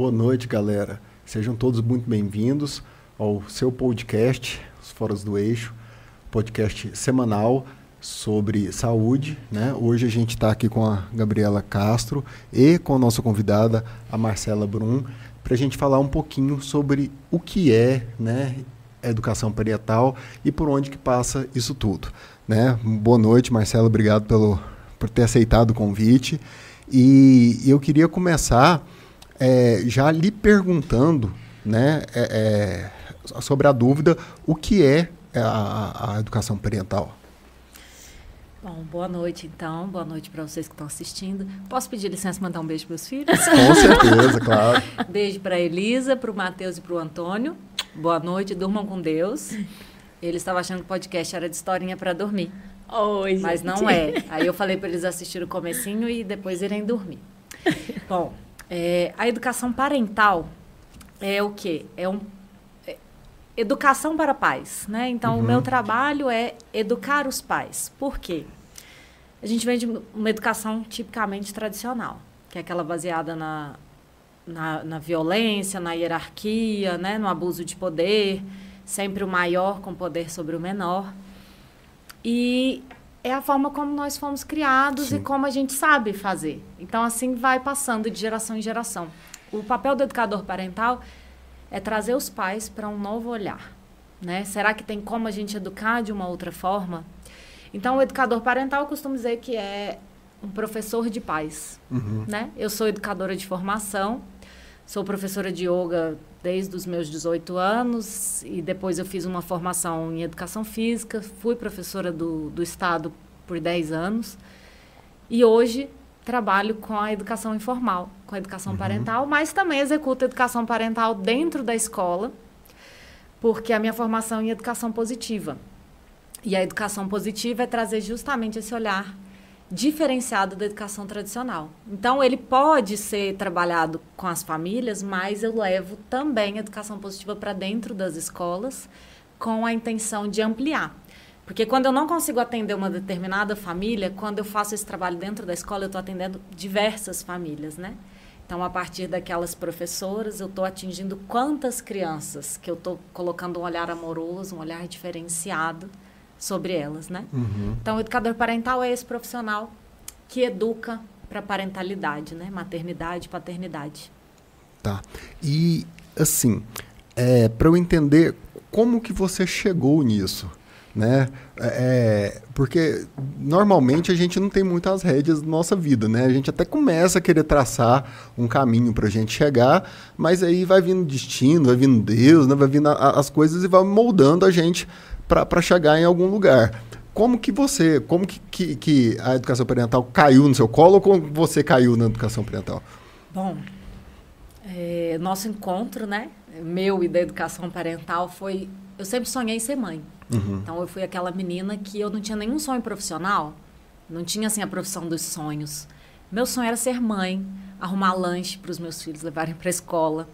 Boa noite, galera. Sejam todos muito bem-vindos ao seu podcast, Os Foras do Eixo, podcast semanal sobre saúde. Né? Hoje a gente está aqui com a Gabriela Castro e com a nossa convidada, a Marcela Brum, para a gente falar um pouquinho sobre o que é né, educação parental e por onde que passa isso tudo. Né? Boa noite, Marcela, obrigado pelo, por ter aceitado o convite. E eu queria começar é, já lhe perguntando né, é, é, sobre a dúvida o que é a, a educação parental. Bom, boa noite então, boa noite para vocês que estão assistindo. Posso pedir licença e mandar um beijo para meus filhos? Com certeza, claro. beijo para Elisa, para o Matheus e para o Antônio. Boa noite, durmam com Deus. Eles estavam achando que o podcast era de historinha para dormir. Oi, Mas não é. Aí eu falei para eles assistirem o comecinho e depois irem dormir. Bom, é, a educação parental é o quê? É um é, educação para pais, né? Então uhum. o meu trabalho é educar os pais. Por quê? A gente vem de uma educação tipicamente tradicional, que é aquela baseada na, na, na violência, na hierarquia, né? no abuso de poder, sempre o maior com poder sobre o menor. E é a forma como nós fomos criados Sim. e como a gente sabe fazer. Então, assim vai passando de geração em geração. O papel do educador parental é trazer os pais para um novo olhar. Né? Será que tem como a gente educar de uma outra forma? Então, o educador parental, eu costumo dizer que é um professor de pais. Uhum. Né? Eu sou educadora de formação, sou professora de yoga desde os meus 18 anos e depois eu fiz uma formação em educação física, fui professora do, do Estado por 10 anos e hoje trabalho com a educação informal, com a educação uhum. parental, mas também executo educação parental dentro da escola, porque a minha formação é em educação positiva. E a educação positiva é trazer justamente esse olhar diferenciado da educação tradicional. Então, ele pode ser trabalhado com as famílias, mas eu levo também a educação positiva para dentro das escolas com a intenção de ampliar. Porque quando eu não consigo atender uma determinada família, quando eu faço esse trabalho dentro da escola, eu estou atendendo diversas famílias, né? Então, a partir daquelas professoras, eu estou atingindo quantas crianças que eu estou colocando um olhar amoroso, um olhar diferenciado sobre elas, né? Uhum. Então, o educador parental é esse profissional que educa para parentalidade, né? Maternidade, paternidade. Tá. E assim, é, para eu entender como que você chegou nisso, né? É, é, porque normalmente a gente não tem muitas rédeas da nossa vida, né? A gente até começa a querer traçar um caminho para a gente chegar, mas aí vai vindo destino, vai vindo Deus, né? vai vindo a, as coisas e vai moldando a gente para chegar em algum lugar. Como que você, como que, que, que, a educação parental caiu no seu colo ou como você caiu na educação parental? Bom, é, nosso encontro, né, meu e da educação parental foi, eu sempre sonhei em ser mãe. Uhum. Então eu fui aquela menina que eu não tinha nenhum sonho profissional, não tinha assim a profissão dos sonhos. Meu sonho era ser mãe, arrumar lanche para os meus filhos levarem para a escola.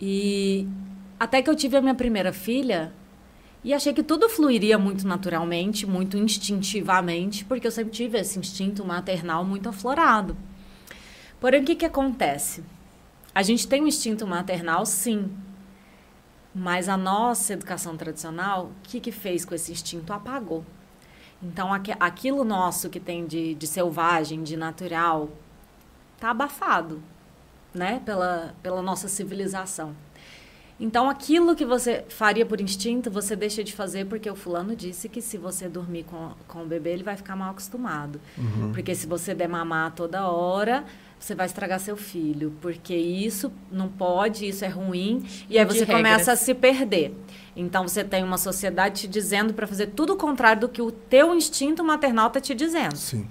E até que eu tive a minha primeira filha, e achei que tudo fluiria muito naturalmente, muito instintivamente, porque eu sempre tive esse instinto maternal muito aflorado. Porém, o que, que acontece? A gente tem um instinto maternal, sim. Mas a nossa educação tradicional, o que, que fez com esse instinto? Apagou. Então, aqu aquilo nosso que tem de, de selvagem, de natural, está abafado, né? Pela, pela nossa civilização. Então, aquilo que você faria por instinto, você deixa de fazer porque o fulano disse que se você dormir com, com o bebê, ele vai ficar mal acostumado. Uhum. Porque se você der mamar toda hora, você vai estragar seu filho. Porque isso não pode, isso é ruim. E aí você começa a se perder. Então, você tem uma sociedade te dizendo para fazer tudo o contrário do que o teu instinto maternal está te dizendo. Sim.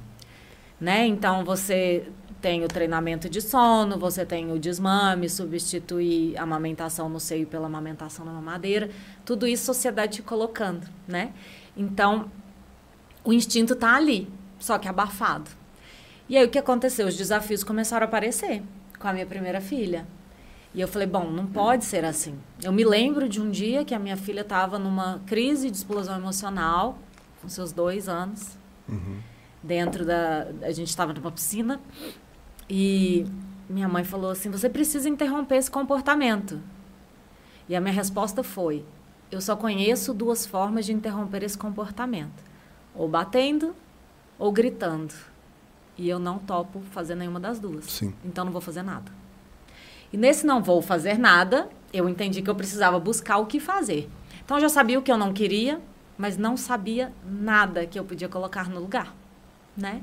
Né? Então, você tem o treinamento de sono, você tem o desmame, substituir a amamentação no seio pela amamentação na mamadeira. Tudo isso a sociedade te colocando, né? Então, o instinto está ali, só que abafado. E aí o que aconteceu? Os desafios começaram a aparecer com a minha primeira filha. E eu falei, bom, não pode ser assim. Eu me lembro de um dia que a minha filha estava numa crise de explosão emocional, com seus dois anos. Uhum. Dentro da. A gente estava numa piscina e minha mãe falou assim: você precisa interromper esse comportamento. E a minha resposta foi: eu só conheço duas formas de interromper esse comportamento: ou batendo ou gritando. E eu não topo fazer nenhuma das duas. Sim. Então não vou fazer nada. E nesse não vou fazer nada, eu entendi que eu precisava buscar o que fazer. Então eu já sabia o que eu não queria, mas não sabia nada que eu podia colocar no lugar, né?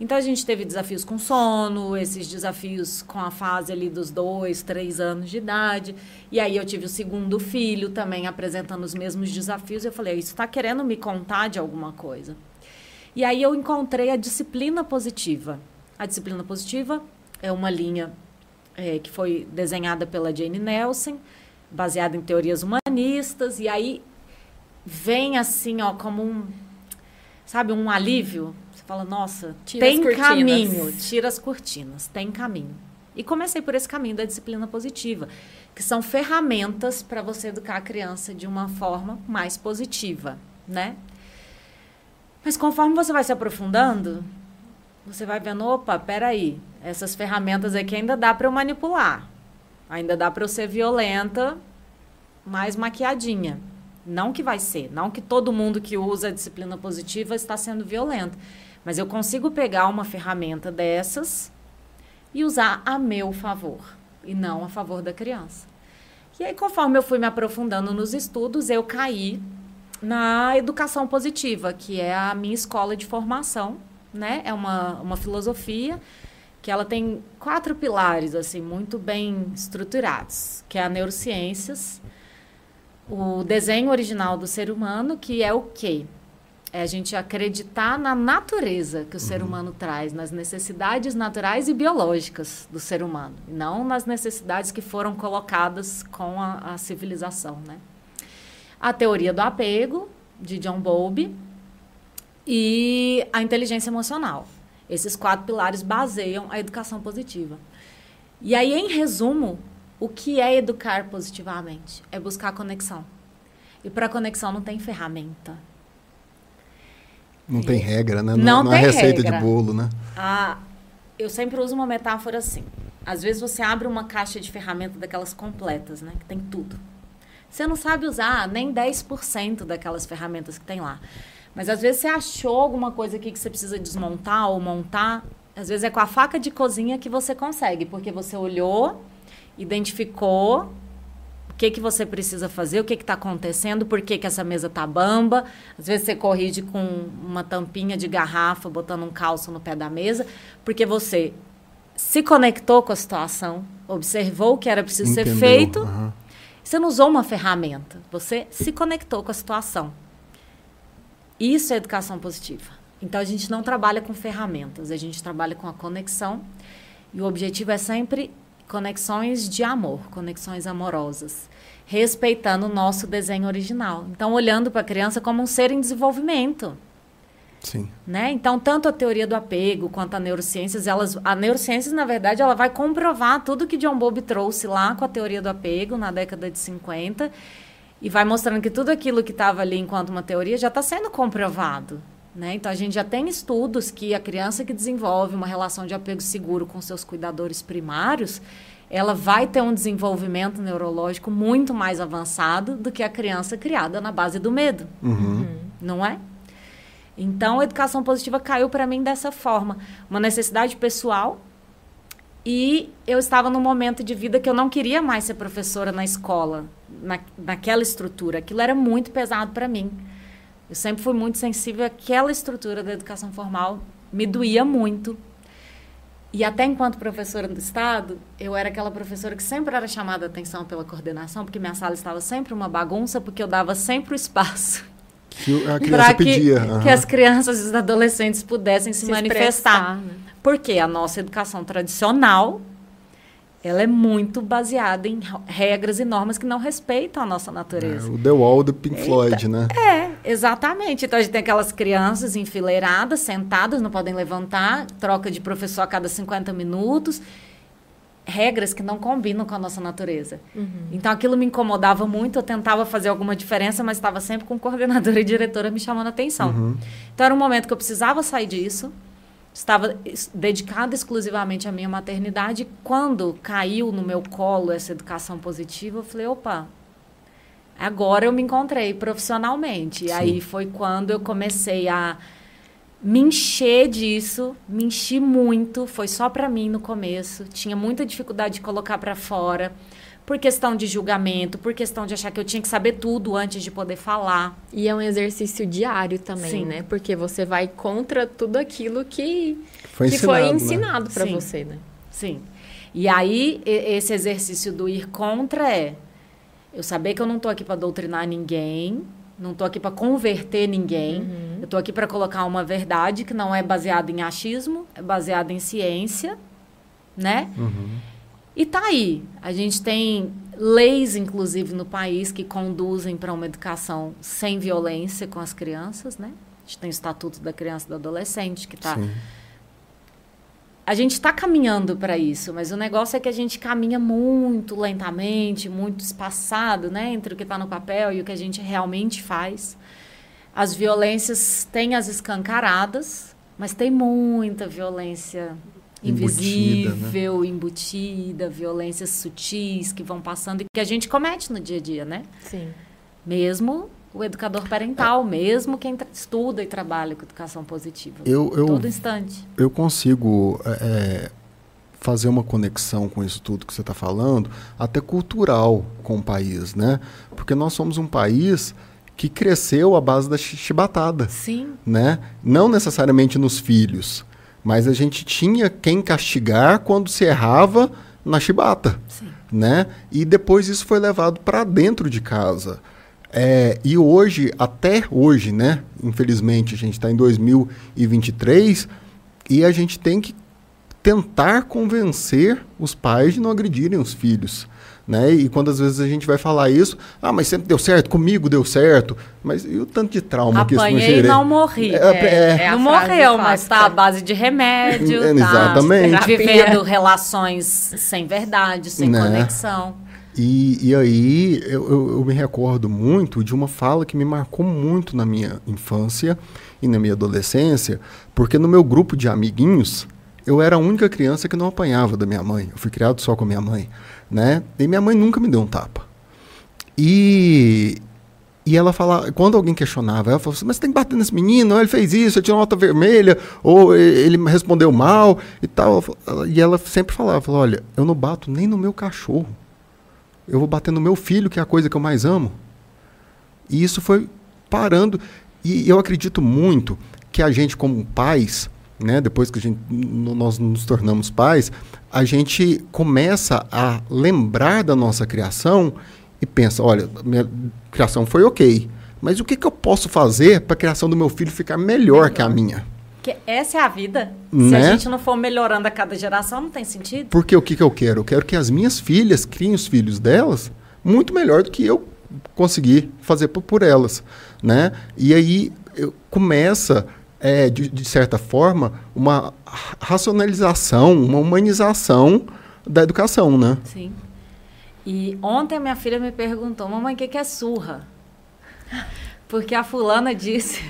Então a gente teve desafios com sono, esses desafios com a fase ali dos dois, três anos de idade. E aí eu tive o segundo filho também apresentando os mesmos desafios. Eu falei, isso está querendo me contar de alguma coisa. E aí eu encontrei a disciplina positiva. A disciplina positiva é uma linha é, que foi desenhada pela Jane Nelson, baseada em teorias humanistas. E aí vem assim, ó, como um, sabe, um alívio fala, nossa, tira tem caminho, tira as cortinas, tem caminho. E comecei por esse caminho da disciplina positiva, que são ferramentas para você educar a criança de uma forma mais positiva, né? Mas conforme você vai se aprofundando, você vai vendo, opa, peraí, essas ferramentas aqui ainda dá para eu manipular. Ainda dá para eu ser violenta, mais maquiadinha. Não que vai ser, não que todo mundo que usa a disciplina positiva está sendo violento. Mas eu consigo pegar uma ferramenta dessas e usar a meu favor e não a favor da criança. E aí, conforme eu fui me aprofundando nos estudos, eu caí na educação positiva, que é a minha escola de formação, né? É uma, uma filosofia que ela tem quatro pilares, assim, muito bem estruturados, que é a neurociências, o desenho original do ser humano, que é o quê? É a gente acreditar na natureza que o uhum. ser humano traz, nas necessidades naturais e biológicas do ser humano, não nas necessidades que foram colocadas com a, a civilização, né? A teoria do apego de John Bowlby e a inteligência emocional. Esses quatro pilares baseiam a educação positiva. E aí, em resumo, o que é educar positivamente? É buscar conexão. E para conexão não tem ferramenta não tem regra, né? Não, não, não é receita regra. de bolo, né? Ah, eu sempre uso uma metáfora assim. Às vezes você abre uma caixa de ferramenta daquelas completas, né? Que tem tudo. Você não sabe usar nem 10% daquelas ferramentas que tem lá. Mas às vezes você achou alguma coisa aqui que você precisa desmontar ou montar. Às vezes é com a faca de cozinha que você consegue, porque você olhou, identificou que, que você precisa fazer, o que está acontecendo, por que, que essa mesa está bamba. Às vezes você corrige com uma tampinha de garrafa, botando um calço no pé da mesa, porque você se conectou com a situação, observou o que era preciso Entendeu. ser feito. Uhum. Você não usou uma ferramenta, você se conectou com a situação. Isso é educação positiva. Então a gente não trabalha com ferramentas, a gente trabalha com a conexão. E o objetivo é sempre conexões de amor, conexões amorosas, respeitando o nosso desenho original. Então, olhando para a criança como um ser em desenvolvimento. Sim. Né? Então, tanto a teoria do apego quanto a neurociências, elas, a neurociências, na verdade, ela vai comprovar tudo que John Bowlby trouxe lá com a teoria do apego na década de 50 e vai mostrando que tudo aquilo que estava ali enquanto uma teoria já está sendo comprovado. Né? Então, a gente já tem estudos que a criança que desenvolve uma relação de apego seguro com seus cuidadores primários, ela vai ter um desenvolvimento neurológico muito mais avançado do que a criança criada na base do medo. Uhum. Não é? Então, a educação positiva caiu para mim dessa forma. Uma necessidade pessoal. E eu estava num momento de vida que eu não queria mais ser professora na escola, na, naquela estrutura. Aquilo era muito pesado para mim. Eu sempre fui muito sensível àquela estrutura da educação formal, me doía muito. E até enquanto professora do Estado, eu era aquela professora que sempre era chamada a atenção pela coordenação, porque minha sala estava sempre uma bagunça, porque eu dava sempre o espaço para que, uhum. que as crianças e os adolescentes pudessem se, se manifestar. Né? Porque a nossa educação tradicional ela é muito baseada em regras e normas que não respeitam a nossa natureza. É, o The Wall do Pink Floyd, né? É, exatamente. Então a gente tem aquelas crianças enfileiradas, sentadas, não podem levantar, troca de professor a cada 50 minutos. Regras que não combinam com a nossa natureza. Uhum. Então aquilo me incomodava muito, eu tentava fazer alguma diferença, mas estava sempre com coordenadora e diretora me chamando a atenção. Uhum. Então era um momento que eu precisava sair disso estava dedicada exclusivamente à minha maternidade. Quando caiu no meu colo essa educação positiva, eu falei, opa, agora eu me encontrei profissionalmente. E aí foi quando eu comecei a me encher disso, me enchi muito, foi só para mim no começo, tinha muita dificuldade de colocar para fora por questão de julgamento, por questão de achar que eu tinha que saber tudo antes de poder falar. E é um exercício diário também, Sim. né? Porque você vai contra tudo aquilo que foi que ensinado, foi ensinado né? para você, né? Sim. E aí esse exercício do ir contra é eu saber que eu não estou aqui para doutrinar ninguém, não estou aqui para converter ninguém. Uhum. Eu estou aqui para colocar uma verdade que não é baseada em achismo, é baseada em ciência, né? Uhum. E tá aí. A gente tem leis, inclusive, no país que conduzem para uma educação sem violência com as crianças, né? A gente tem o Estatuto da Criança e do Adolescente, que está... A gente está caminhando para isso, mas o negócio é que a gente caminha muito lentamente, muito espaçado, né? Entre o que está no papel e o que a gente realmente faz. As violências têm as escancaradas, mas tem muita violência invisível, embutida, né? embutida, violências sutis que vão passando e que a gente comete no dia a dia, né? Sim. Mesmo o educador parental, é. mesmo quem estuda e trabalha com educação positiva. Eu, eu, todo instante. Eu consigo é, é, fazer uma conexão com isso tudo que você está falando, até cultural com o país, né? Porque nós somos um país que cresceu à base da chibatada. Sim. Né? Não necessariamente nos filhos, mas a gente tinha quem castigar quando se errava na chibata. Sim. Né? E depois isso foi levado para dentro de casa. É, e hoje, até hoje, né? Infelizmente, a gente está em 2023 e a gente tem que tentar convencer os pais de não agredirem os filhos. Né? E quando às vezes a gente vai falar isso, ah, mas sempre deu certo, comigo deu certo. Mas e o tanto de trauma Apanhei que isso não gerei? não morri. É, é, é não morreu, mas está à base de remédio. É, tá exatamente. Vivendo relações sem verdade, sem né? conexão. E, e aí eu, eu, eu me recordo muito de uma fala que me marcou muito na minha infância e na minha adolescência, porque no meu grupo de amiguinhos, eu era a única criança que não apanhava da minha mãe. Eu fui criado só com a minha mãe né? E minha mãe nunca me deu um tapa. E, e ela falava, quando alguém questionava, ela falava assim, mas você tem que bater nesse menino, ele fez isso, ele tirou nota vermelha, ou ele respondeu mal e tal. E ela sempre falava, falava, olha, eu não bato nem no meu cachorro. Eu vou bater no meu filho, que é a coisa que eu mais amo. E isso foi parando. E eu acredito muito que a gente, como pais, né, depois que a gente, nós nos tornamos pais, a gente começa a lembrar da nossa criação e pensa, olha, minha criação foi ok, mas o que, que eu posso fazer para a criação do meu filho ficar melhor, melhor. que a minha? Que essa é a vida. Né? Se a né? gente não for melhorando a cada geração, não tem sentido. Porque o que, que eu quero? Eu quero que as minhas filhas criem os filhos delas muito melhor do que eu consegui fazer por, por elas, né? E aí eu, começa é, de, de, certa forma, uma racionalização, uma humanização da educação, né? Sim. E ontem a minha filha me perguntou, mamãe, o que, que é surra? Porque a fulana disse,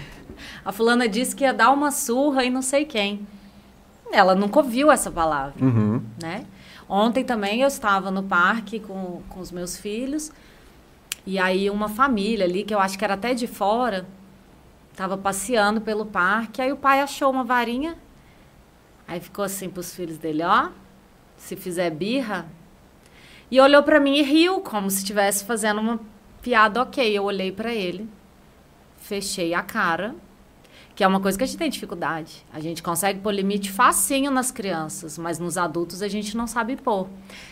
a fulana disse que ia dar uma surra e não sei quem. Ela nunca ouviu essa palavra, uhum. né? Ontem também eu estava no parque com, com os meus filhos e aí uma família ali, que eu acho que era até de fora, Tava passeando pelo parque, aí o pai achou uma varinha. Aí ficou assim para os filhos dele, ó, se fizer birra. E olhou para mim e riu, como se estivesse fazendo uma piada ok. Eu olhei para ele, fechei a cara, que é uma coisa que a gente tem dificuldade. A gente consegue pôr limite facinho nas crianças, mas nos adultos a gente não sabe pôr.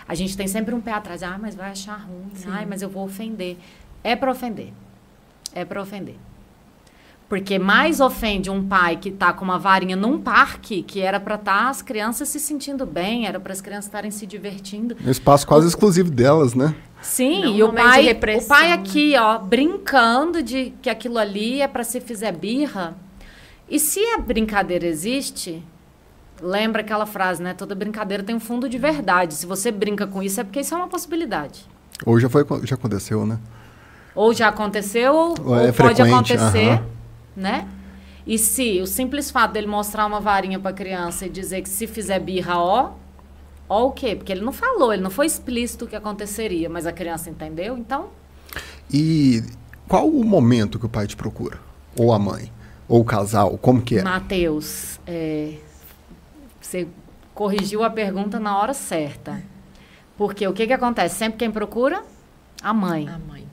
A gente tem sempre um pé atrás, ah, mas vai achar ruim, Sim. ai, mas eu vou ofender. É para ofender. É para ofender. Porque mais ofende um pai que está com uma varinha num parque, que era para estar tá as crianças se sentindo bem, era para as crianças estarem se divertindo. Um espaço quase exclusivo delas, né? Sim, Não, e o pai, o pai aqui, ó, brincando de que aquilo ali é para se fizer birra. E se a brincadeira existe, lembra aquela frase, né? Toda brincadeira tem um fundo de verdade. Se você brinca com isso, é porque isso é uma possibilidade. Ou já, foi, já aconteceu, né? Ou já aconteceu, ou, ou é pode acontecer. Uh -huh né? E se o simples fato dele mostrar uma varinha para a criança e dizer que se fizer birra, ó, ó o quê? Porque ele não falou, ele não foi explícito o que aconteceria, mas a criança entendeu, então. E qual o momento que o pai te procura? Ou a mãe? Ou o casal? Como que é? Mateus, é, você corrigiu a pergunta na hora certa. Porque o que, que acontece? Sempre quem procura? A mãe. A mãe.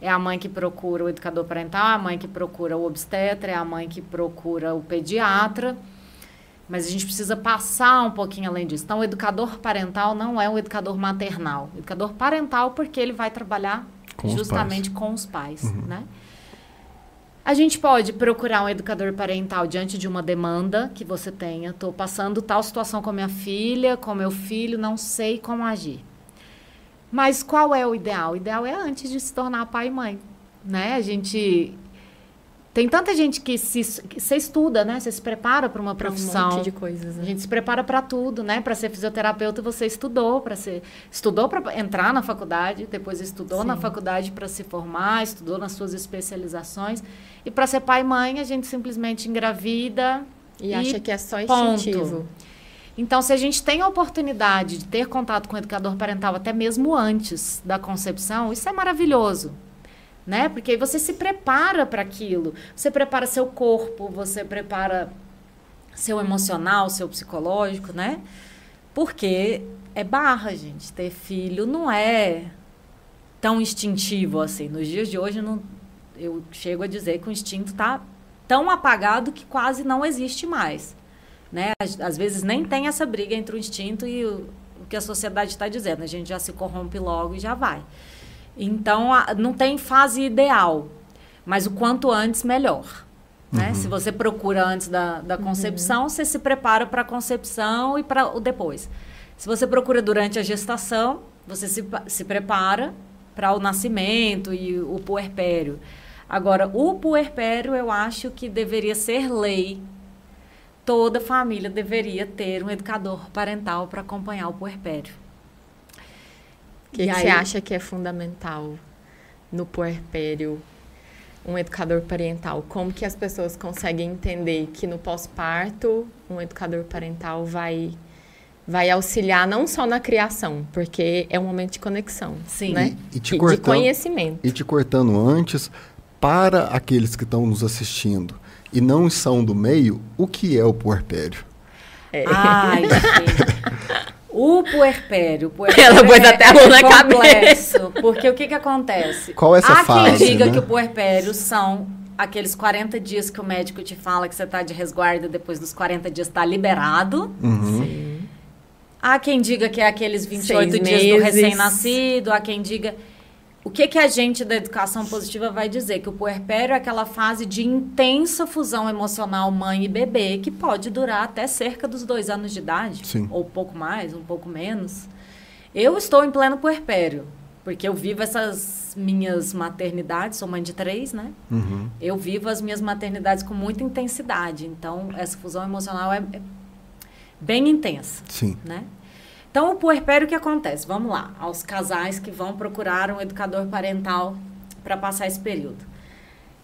É a mãe que procura o educador parental, é a mãe que procura o obstetra, é a mãe que procura o pediatra. Mas a gente precisa passar um pouquinho além disso. Então, o educador parental não é o educador maternal. O educador parental, porque ele vai trabalhar com justamente os com os pais, uhum. né? A gente pode procurar um educador parental diante de uma demanda que você tenha. Estou passando tal situação com minha filha, com meu filho, não sei como agir. Mas qual é o ideal? O ideal é antes de se tornar pai e mãe, né? A gente tem tanta gente que se que você estuda, né? Você se prepara para uma profissão. Um monte de coisas. Né? A gente se prepara para tudo, né? Para ser fisioterapeuta, você estudou para ser estudou para entrar na faculdade, depois estudou Sim. na faculdade para se formar, estudou nas suas especializações. E para ser pai e mãe, a gente simplesmente engravida e, e acha que é só instintivo. Ponto. Então, se a gente tem a oportunidade de ter contato com o educador parental até mesmo antes da concepção, isso é maravilhoso. Né? Porque aí você se prepara para aquilo. Você prepara seu corpo, você prepara seu emocional, seu psicológico, né? Porque é barra, gente. Ter filho não é tão instintivo assim. Nos dias de hoje, não, eu chego a dizer que o instinto está tão apagado que quase não existe mais. Né? Às, às, vezes nem tem essa briga entre o instinto e o, o que a sociedade está dizendo. A gente já se corrompe logo e já vai. Então, a, não tem fase ideal, mas o quanto antes, melhor. Né? Uhum. Se você procura antes da, da uhum. concepção, uhum. você se prepara para a concepção e para o depois. Se você procura durante a gestação, você se, se prepara para o nascimento e o puerpério. Agora, o puerpério eu acho que deveria ser lei toda família deveria ter um educador parental para acompanhar o puerpério. O que, que aí... você acha que é fundamental no puerpério? Um educador parental, como que as pessoas conseguem entender que no pós-parto um educador parental vai vai auxiliar não só na criação, porque é um momento de conexão, Sim. né? E, e, te cortando, de conhecimento. E te cortando antes, para aqueles que estão nos assistindo, e não são do meio, o que é o puerpério? É. Ai, gente. O puerpério, o puerpério Ela pôs é, até a mão na cabeça. Porque o que, que acontece? Qual é essa Há fase, quem diga né? que o puerpério são aqueles 40 dias que o médico te fala que você está de resguardo depois dos 40 dias está liberado. Uhum. Sim. Há quem diga que é aqueles 28 Seis dias meses. do recém-nascido. Há quem diga... O que, que a gente da educação positiva vai dizer? Que o puerpério é aquela fase de intensa fusão emocional mãe e bebê, que pode durar até cerca dos dois anos de idade, Sim. ou pouco mais, um pouco menos. Eu estou em pleno puerpério, porque eu vivo essas minhas maternidades, sou mãe de três, né? Uhum. Eu vivo as minhas maternidades com muita intensidade, então essa fusão emocional é, é bem intensa, Sim. né? Então, o puerpério, o que acontece? Vamos lá, aos casais que vão procurar um educador parental para passar esse período.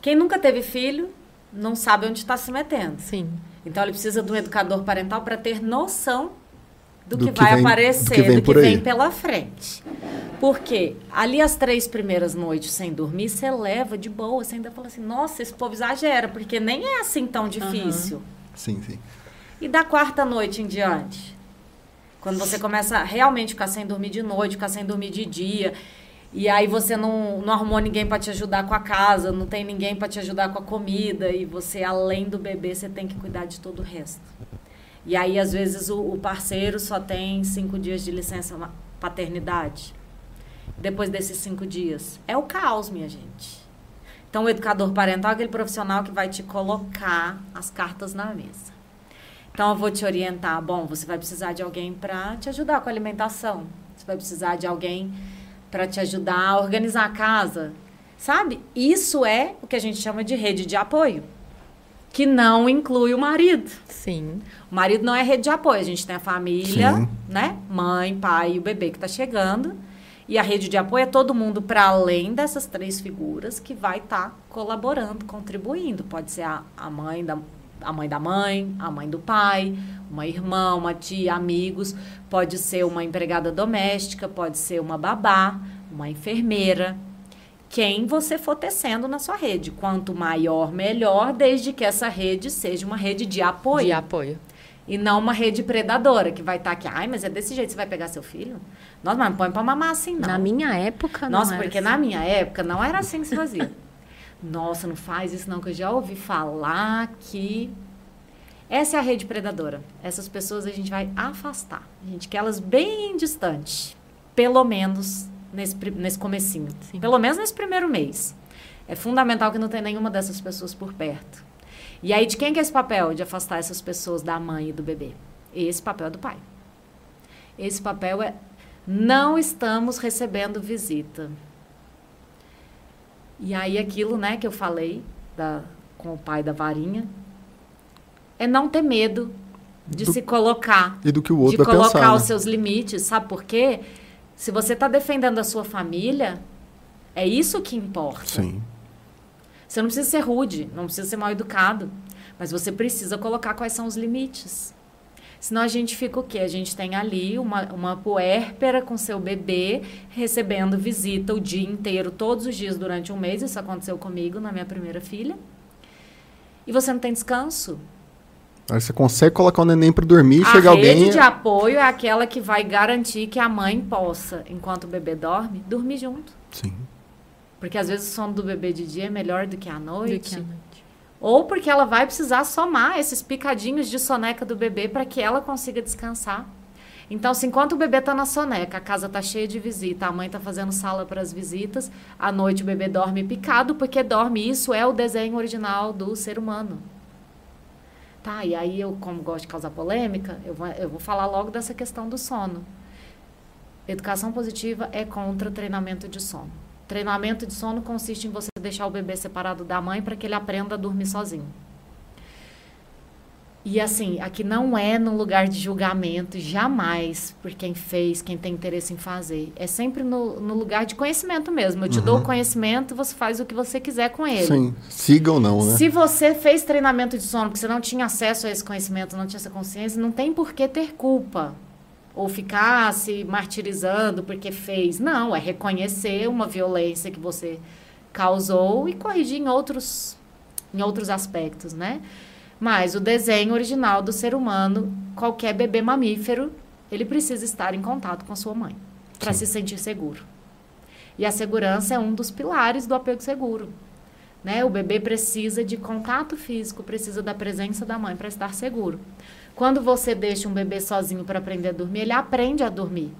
Quem nunca teve filho não sabe onde está se metendo. Sim. Então, ele precisa de um educador parental para ter noção do, do que, que, vai vem, aparecer, do que vem, do que vem pela frente. Porque ali as três primeiras noites sem dormir, você leva de boa, você ainda fala assim, nossa, esse povo exagera, porque nem é assim tão difícil. Uhum. Sim, sim. E da quarta noite em diante? Quando você começa realmente ficar sem dormir de noite, ficar sem dormir de dia, e aí você não, não arrumou ninguém para te ajudar com a casa, não tem ninguém para te ajudar com a comida, e você, além do bebê, você tem que cuidar de todo o resto. E aí, às vezes, o, o parceiro só tem cinco dias de licença paternidade. Depois desses cinco dias. É o caos, minha gente. Então, o educador parental é aquele profissional que vai te colocar as cartas na mesa. Então, eu vou te orientar. Bom, você vai precisar de alguém para te ajudar com a alimentação. Você vai precisar de alguém para te ajudar a organizar a casa. Sabe? Isso é o que a gente chama de rede de apoio. Que não inclui o marido. Sim. O marido não é rede de apoio. A gente tem a família, Sim. né? Mãe, pai e o bebê que está chegando. E a rede de apoio é todo mundo para além dessas três figuras que vai estar tá colaborando, contribuindo. Pode ser a, a mãe da, a mãe da mãe, a mãe do pai, uma irmã, uma tia, amigos, pode ser uma empregada doméstica, pode ser uma babá, uma enfermeira, quem você for tecendo na sua rede. Quanto maior, melhor, desde que essa rede seja uma rede de apoio. De apoio. E não uma rede predadora, que vai estar tá aqui. Ai, mas é desse jeito você vai pegar seu filho? Nossa, mas não põe pra mamar assim, não. Na minha época, não Nossa, porque assim. na minha época não era assim que se fazia. Nossa, não faz isso não, que eu já ouvi falar que... Essa é a rede predadora. Essas pessoas a gente vai afastar. A gente quer elas bem distante. Pelo menos nesse, nesse comecinho. Sim. Pelo menos nesse primeiro mês. É fundamental que não tenha nenhuma dessas pessoas por perto. E aí, de quem que é esse papel de afastar essas pessoas da mãe e do bebê? Esse papel é do pai. Esse papel é não estamos recebendo visita. E aí aquilo, né, que eu falei da, com o pai da varinha, é não ter medo de do, se colocar. E do que o outro De colocar pensar, os né? seus limites, sabe por quê? Se você está defendendo a sua família, é isso que importa. Sim. Você não precisa ser rude, não precisa ser mal educado, mas você precisa colocar quais são os limites. Senão a gente fica o quê? A gente tem ali uma, uma puérpera com seu bebê recebendo visita o dia inteiro, todos os dias durante um mês. Isso aconteceu comigo na minha primeira filha. E você não tem descanso. Aí você consegue colocar o neném para dormir, a chega alguém... A rede de apoio é aquela que vai garantir que a mãe possa, enquanto o bebê dorme, dormir junto. Sim. Porque às vezes o sono do bebê de dia é melhor do que à noite. Do que à noite. Ou porque ela vai precisar somar esses picadinhos de soneca do bebê para que ela consiga descansar. Então, se enquanto o bebê está na soneca, a casa está cheia de visita, a mãe está fazendo sala para as visitas, à noite o bebê dorme picado, porque dorme. Isso é o desenho original do ser humano. Tá, e aí eu, como gosto de causar polêmica, eu vou, eu vou falar logo dessa questão do sono. Educação positiva é contra treinamento de sono. Treinamento de sono consiste em você deixar o bebê separado da mãe para que ele aprenda a dormir sozinho. E assim, aqui não é no lugar de julgamento, jamais, por quem fez, quem tem interesse em fazer. É sempre no, no lugar de conhecimento mesmo. Eu te uhum. dou o conhecimento, você faz o que você quiser com ele. Sim, siga ou não, né? Se você fez treinamento de sono porque você não tinha acesso a esse conhecimento, não tinha essa consciência, não tem por que ter culpa. Ou ficar se martirizando porque fez. Não, é reconhecer uma violência que você causou e corrigir em outros, em outros aspectos, né? Mas o desenho original do ser humano, qualquer bebê mamífero, ele precisa estar em contato com a sua mãe para se sentir seguro. E a segurança é um dos pilares do apego seguro. Né? O bebê precisa de contato físico, precisa da presença da mãe para estar seguro. Quando você deixa um bebê sozinho para aprender a dormir, ele aprende a dormir.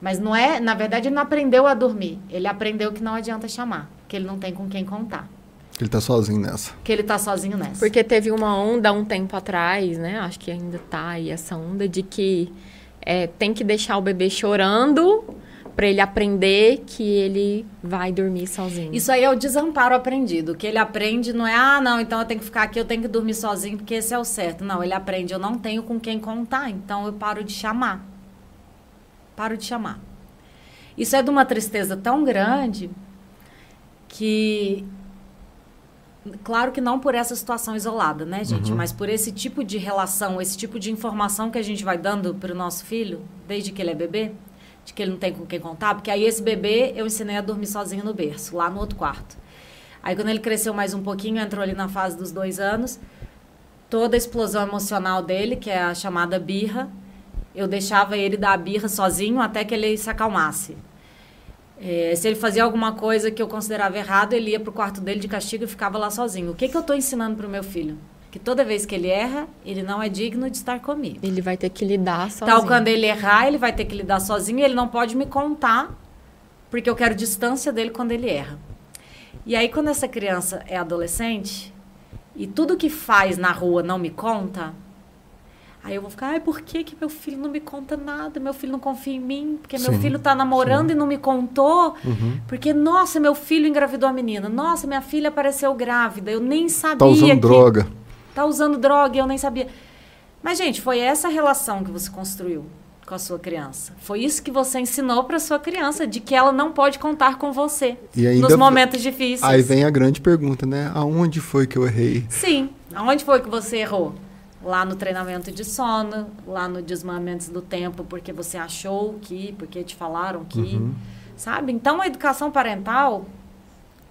Mas não é, na verdade, ele não aprendeu a dormir. Ele aprendeu que não adianta chamar, que ele não tem com quem contar. Que ele tá sozinho nessa. Que ele tá sozinho nessa. Porque teve uma onda um tempo atrás, né? Acho que ainda tá aí essa onda de que é, tem que deixar o bebê chorando para ele aprender que ele vai dormir sozinho. Isso aí é o desamparo aprendido. O que ele aprende não é, ah, não, então eu tenho que ficar aqui, eu tenho que dormir sozinho, porque esse é o certo. Não, ele aprende, eu não tenho com quem contar, então eu paro de chamar. Paro de chamar. Isso é de uma tristeza tão grande que Claro que não por essa situação isolada, né, gente? Uhum. Mas por esse tipo de relação, esse tipo de informação que a gente vai dando para o nosso filho, desde que ele é bebê, de que ele não tem com quem contar, porque aí esse bebê eu ensinei a dormir sozinho no berço, lá no outro quarto. Aí quando ele cresceu mais um pouquinho, entrou ali na fase dos dois anos, toda a explosão emocional dele, que é a chamada birra, eu deixava ele dar a birra sozinho até que ele se acalmasse. É, se ele fazia alguma coisa que eu considerava errado, ele ia para o quarto dele de castigo e ficava lá sozinho. O que, que eu estou ensinando para o meu filho? Que toda vez que ele erra, ele não é digno de estar comigo. Ele vai ter que lidar sozinho. Tal quando ele errar, ele vai ter que lidar sozinho e ele não pode me contar, porque eu quero distância dele quando ele erra. E aí, quando essa criança é adolescente e tudo que faz na rua não me conta, Aí eu vou ficar, ai, por que, que meu filho não me conta nada? Meu filho não confia em mim, porque sim, meu filho está namorando sim. e não me contou. Uhum. Porque, nossa, meu filho engravidou a menina. Nossa, minha filha apareceu grávida. Eu nem sabia. Tá usando que... droga. Tá usando droga, eu nem sabia. Mas, gente, foi essa relação que você construiu com a sua criança. Foi isso que você ensinou para sua criança, de que ela não pode contar com você e ainda, nos momentos difíceis. Aí vem a grande pergunta, né? Aonde foi que eu errei? Sim, Aonde foi que você errou? Lá no treinamento de sono, lá no desmamento do tempo, porque você achou que, porque te falaram que, uhum. sabe? Então, a educação parental,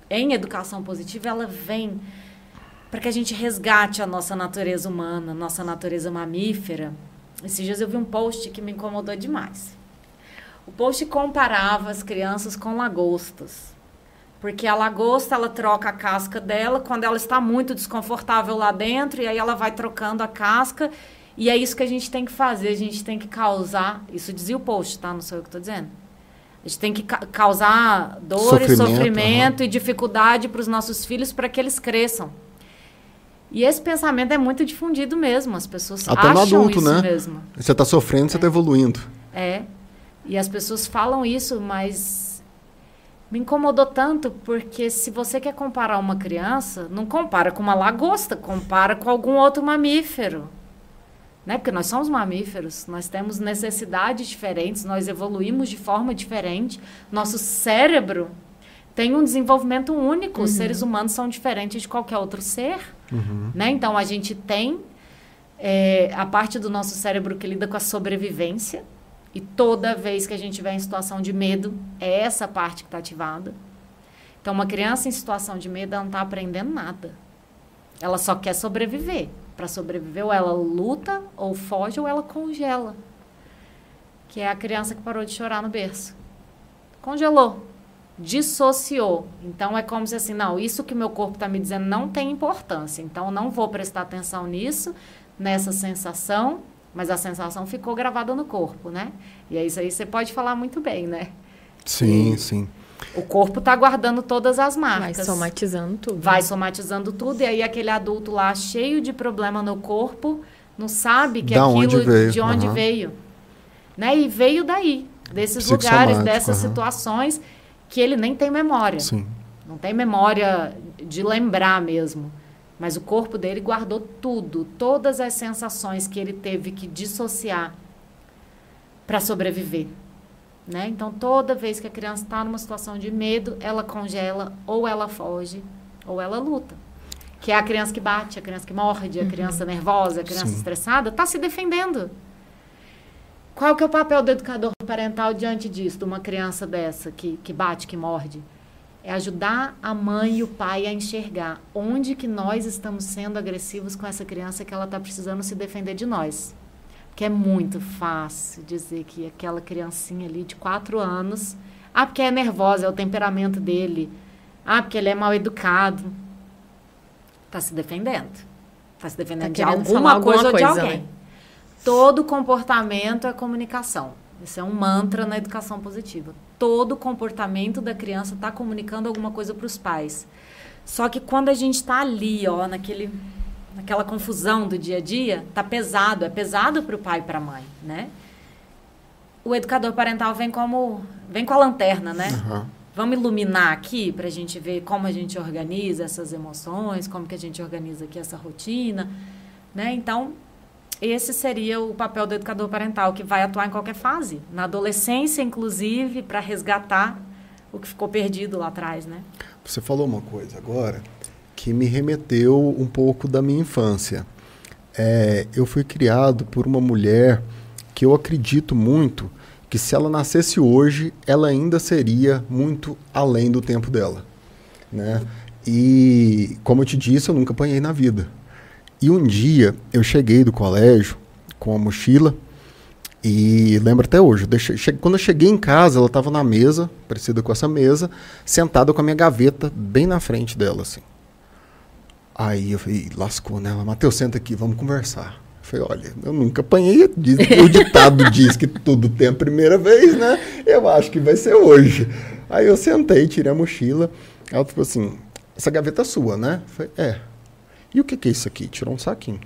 em educação positiva, ela vem para que a gente resgate a nossa natureza humana, nossa natureza mamífera. Esses dias eu vi um post que me incomodou demais. O post comparava as crianças com lagostas. Porque a lagosta, ela troca a casca dela quando ela está muito desconfortável lá dentro, e aí ela vai trocando a casca. E é isso que a gente tem que fazer, a gente tem que causar. Isso dizia o post, tá? Não sou eu que estou dizendo. A gente tem que ca causar dor sofrimento, e sofrimento uhum. e dificuldade para os nossos filhos para que eles cresçam. E esse pensamento é muito difundido mesmo. As pessoas Até acham adulto, isso né? mesmo. Você está sofrendo, você está é. evoluindo. É. E as pessoas falam isso, mas me incomodou tanto porque se você quer comparar uma criança, não compara com uma lagosta, compara com algum outro mamífero. Né? Porque nós somos mamíferos, nós temos necessidades diferentes, nós evoluímos de forma diferente. Nosso cérebro tem um desenvolvimento único. Uhum. Os seres humanos são diferentes de qualquer outro ser. Uhum. Né? Então, a gente tem é, a parte do nosso cérebro que lida com a sobrevivência, e toda vez que a gente estiver em situação de medo, é essa parte que está ativada. Então, uma criança em situação de medo, ela não está aprendendo nada. Ela só quer sobreviver. Para sobreviver, ou ela luta, ou foge, ou ela congela. Que é a criança que parou de chorar no berço. Congelou. Dissociou. Então, é como se assim, não, isso que meu corpo está me dizendo não tem importância. Então, não vou prestar atenção nisso, nessa sensação, mas a sensação ficou gravada no corpo, né? E é isso aí você pode falar muito bem, né? Sim, e sim. O corpo está guardando todas as marcas. Vai somatizando tudo. Vai né? somatizando tudo, e aí aquele adulto lá cheio de problema no corpo não sabe que da aquilo onde veio. de onde uhum. veio. Né? E veio daí, desses lugares, dessas uhum. situações que ele nem tem memória. Sim. Não tem memória de lembrar mesmo. Mas o corpo dele guardou tudo, todas as sensações que ele teve que dissociar para sobreviver. Né? Então, toda vez que a criança está numa situação de medo, ela congela, ou ela foge, ou ela luta. Que é a criança que bate, a criança que morde, a uhum. criança nervosa, a criança Sim. estressada, está se defendendo. Qual que é o papel do educador parental diante disso, de uma criança dessa que, que bate, que morde? é ajudar a mãe e o pai a enxergar onde que nós estamos sendo agressivos com essa criança que ela está precisando se defender de nós. Porque é muito fácil dizer que aquela criancinha ali de quatro anos, ah, porque é nervosa, é o temperamento dele, ah, porque ele é mal educado, está se defendendo. Está se defendendo tá de alguma, alguma coisa, coisa ou de alguém. Né? Todo comportamento é comunicação. Isso é um mantra na educação positiva. Todo comportamento da criança está comunicando alguma coisa para os pais. Só que quando a gente está ali, ó, naquele, naquela confusão do dia a dia, tá pesado, é pesado para o pai e para a mãe, né? O educador parental vem como vem com a lanterna, né? Uhum. Vamos iluminar aqui para a gente ver como a gente organiza essas emoções, como que a gente organiza aqui essa rotina, né? Então esse seria o papel do educador parental, que vai atuar em qualquer fase, na adolescência, inclusive, para resgatar o que ficou perdido lá atrás, né? Você falou uma coisa agora que me remeteu um pouco da minha infância. É, eu fui criado por uma mulher que eu acredito muito que se ela nascesse hoje, ela ainda seria muito além do tempo dela, né? E como eu te disse, eu nunca apanhei na vida. E um dia eu cheguei do colégio com a mochila e lembro até hoje. Eu quando eu cheguei em casa, ela estava na mesa, parecida com essa mesa, sentada com a minha gaveta bem na frente dela, assim. Aí eu falei, lascou nela, Matheus, senta aqui, vamos conversar. Eu falei, olha, eu nunca apanhei, o ditado diz que tudo tem a primeira vez, né? Eu acho que vai ser hoje. Aí eu sentei, tirei a mochila, ela falou assim, essa gaveta é sua, né? Eu falei, é. E o que, que é isso aqui? Tirou um saquinho.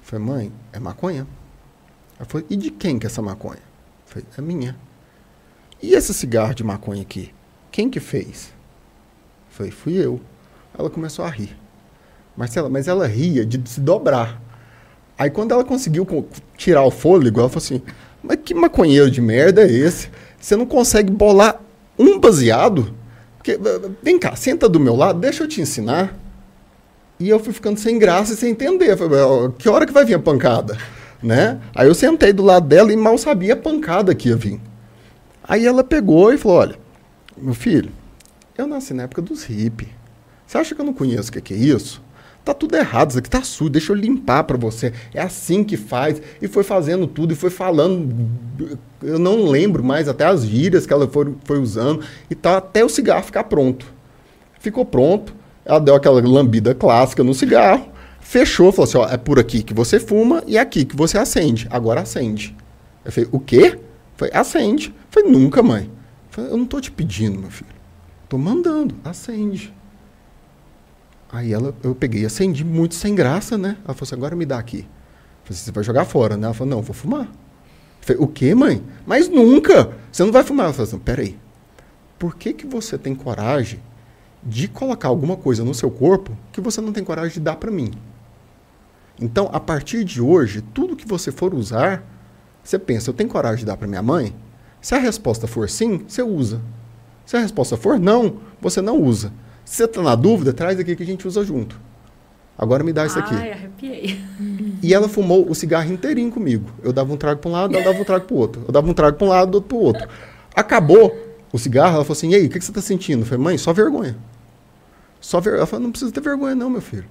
Falei, mãe, é maconha. Ela falou, e de quem que é essa maconha? Falei, é minha. E esse cigarro de maconha aqui? Quem que fez? Falei, fui eu. Ela começou a rir. Marcela, mas ela ria de se dobrar. Aí quando ela conseguiu tirar o fôlego, ela falou assim, mas que maconheiro de merda é esse? Você não consegue bolar um baseado? Porque, vem cá, senta do meu lado, deixa eu te ensinar. E eu fui ficando sem graça e sem entender. Falei, que hora que vai vir a pancada? Né? Aí eu sentei do lado dela e mal sabia a pancada que ia vir. Aí ela pegou e falou: Olha, meu filho, eu nasci na época dos hippies. Você acha que eu não conheço o que, é isso? Tá tudo errado, isso aqui tá sujo, deixa eu limpar para você. É assim que faz. E foi fazendo tudo e foi falando. Eu não lembro mais até as gírias que ela foi, foi usando. E tá até o cigarro ficar pronto. Ficou pronto. Ela deu aquela lambida clássica no cigarro, fechou, falou assim: ó, é por aqui que você fuma e é aqui que você acende. Agora acende. Eu falei: o quê? Foi acende. Eu falei: nunca, mãe. Eu, falei, eu não tô te pedindo, meu filho. Tô mandando, acende. Aí ela, eu peguei, acendi muito sem graça, né? Ela falou assim: agora me dá aqui. Eu falei: você vai jogar fora, né? Ela falou: não, vou fumar. Eu falei: o quê, mãe? Mas nunca! Você não vai fumar. Ela falou assim: peraí. Por que, que você tem coragem de colocar alguma coisa no seu corpo que você não tem coragem de dar para mim. Então, a partir de hoje, tudo que você for usar, você pensa, eu tenho coragem de dar para minha mãe? Se a resposta for sim, você usa. Se a resposta for não, você não usa. Se você está na dúvida, traz aqui que a gente usa junto. Agora me dá isso aqui. Ai, arrepiei. E ela fumou o cigarro inteirinho comigo. Eu dava um trago para um lado, ela dava um trago para o outro. Eu dava um trago para um lado, outro para o outro. Acabou o cigarro, ela falou assim: e aí, o que, que você está sentindo? Eu falei, mãe, só vergonha. Só ver... Ela falou, não precisa ter vergonha, não, meu filho.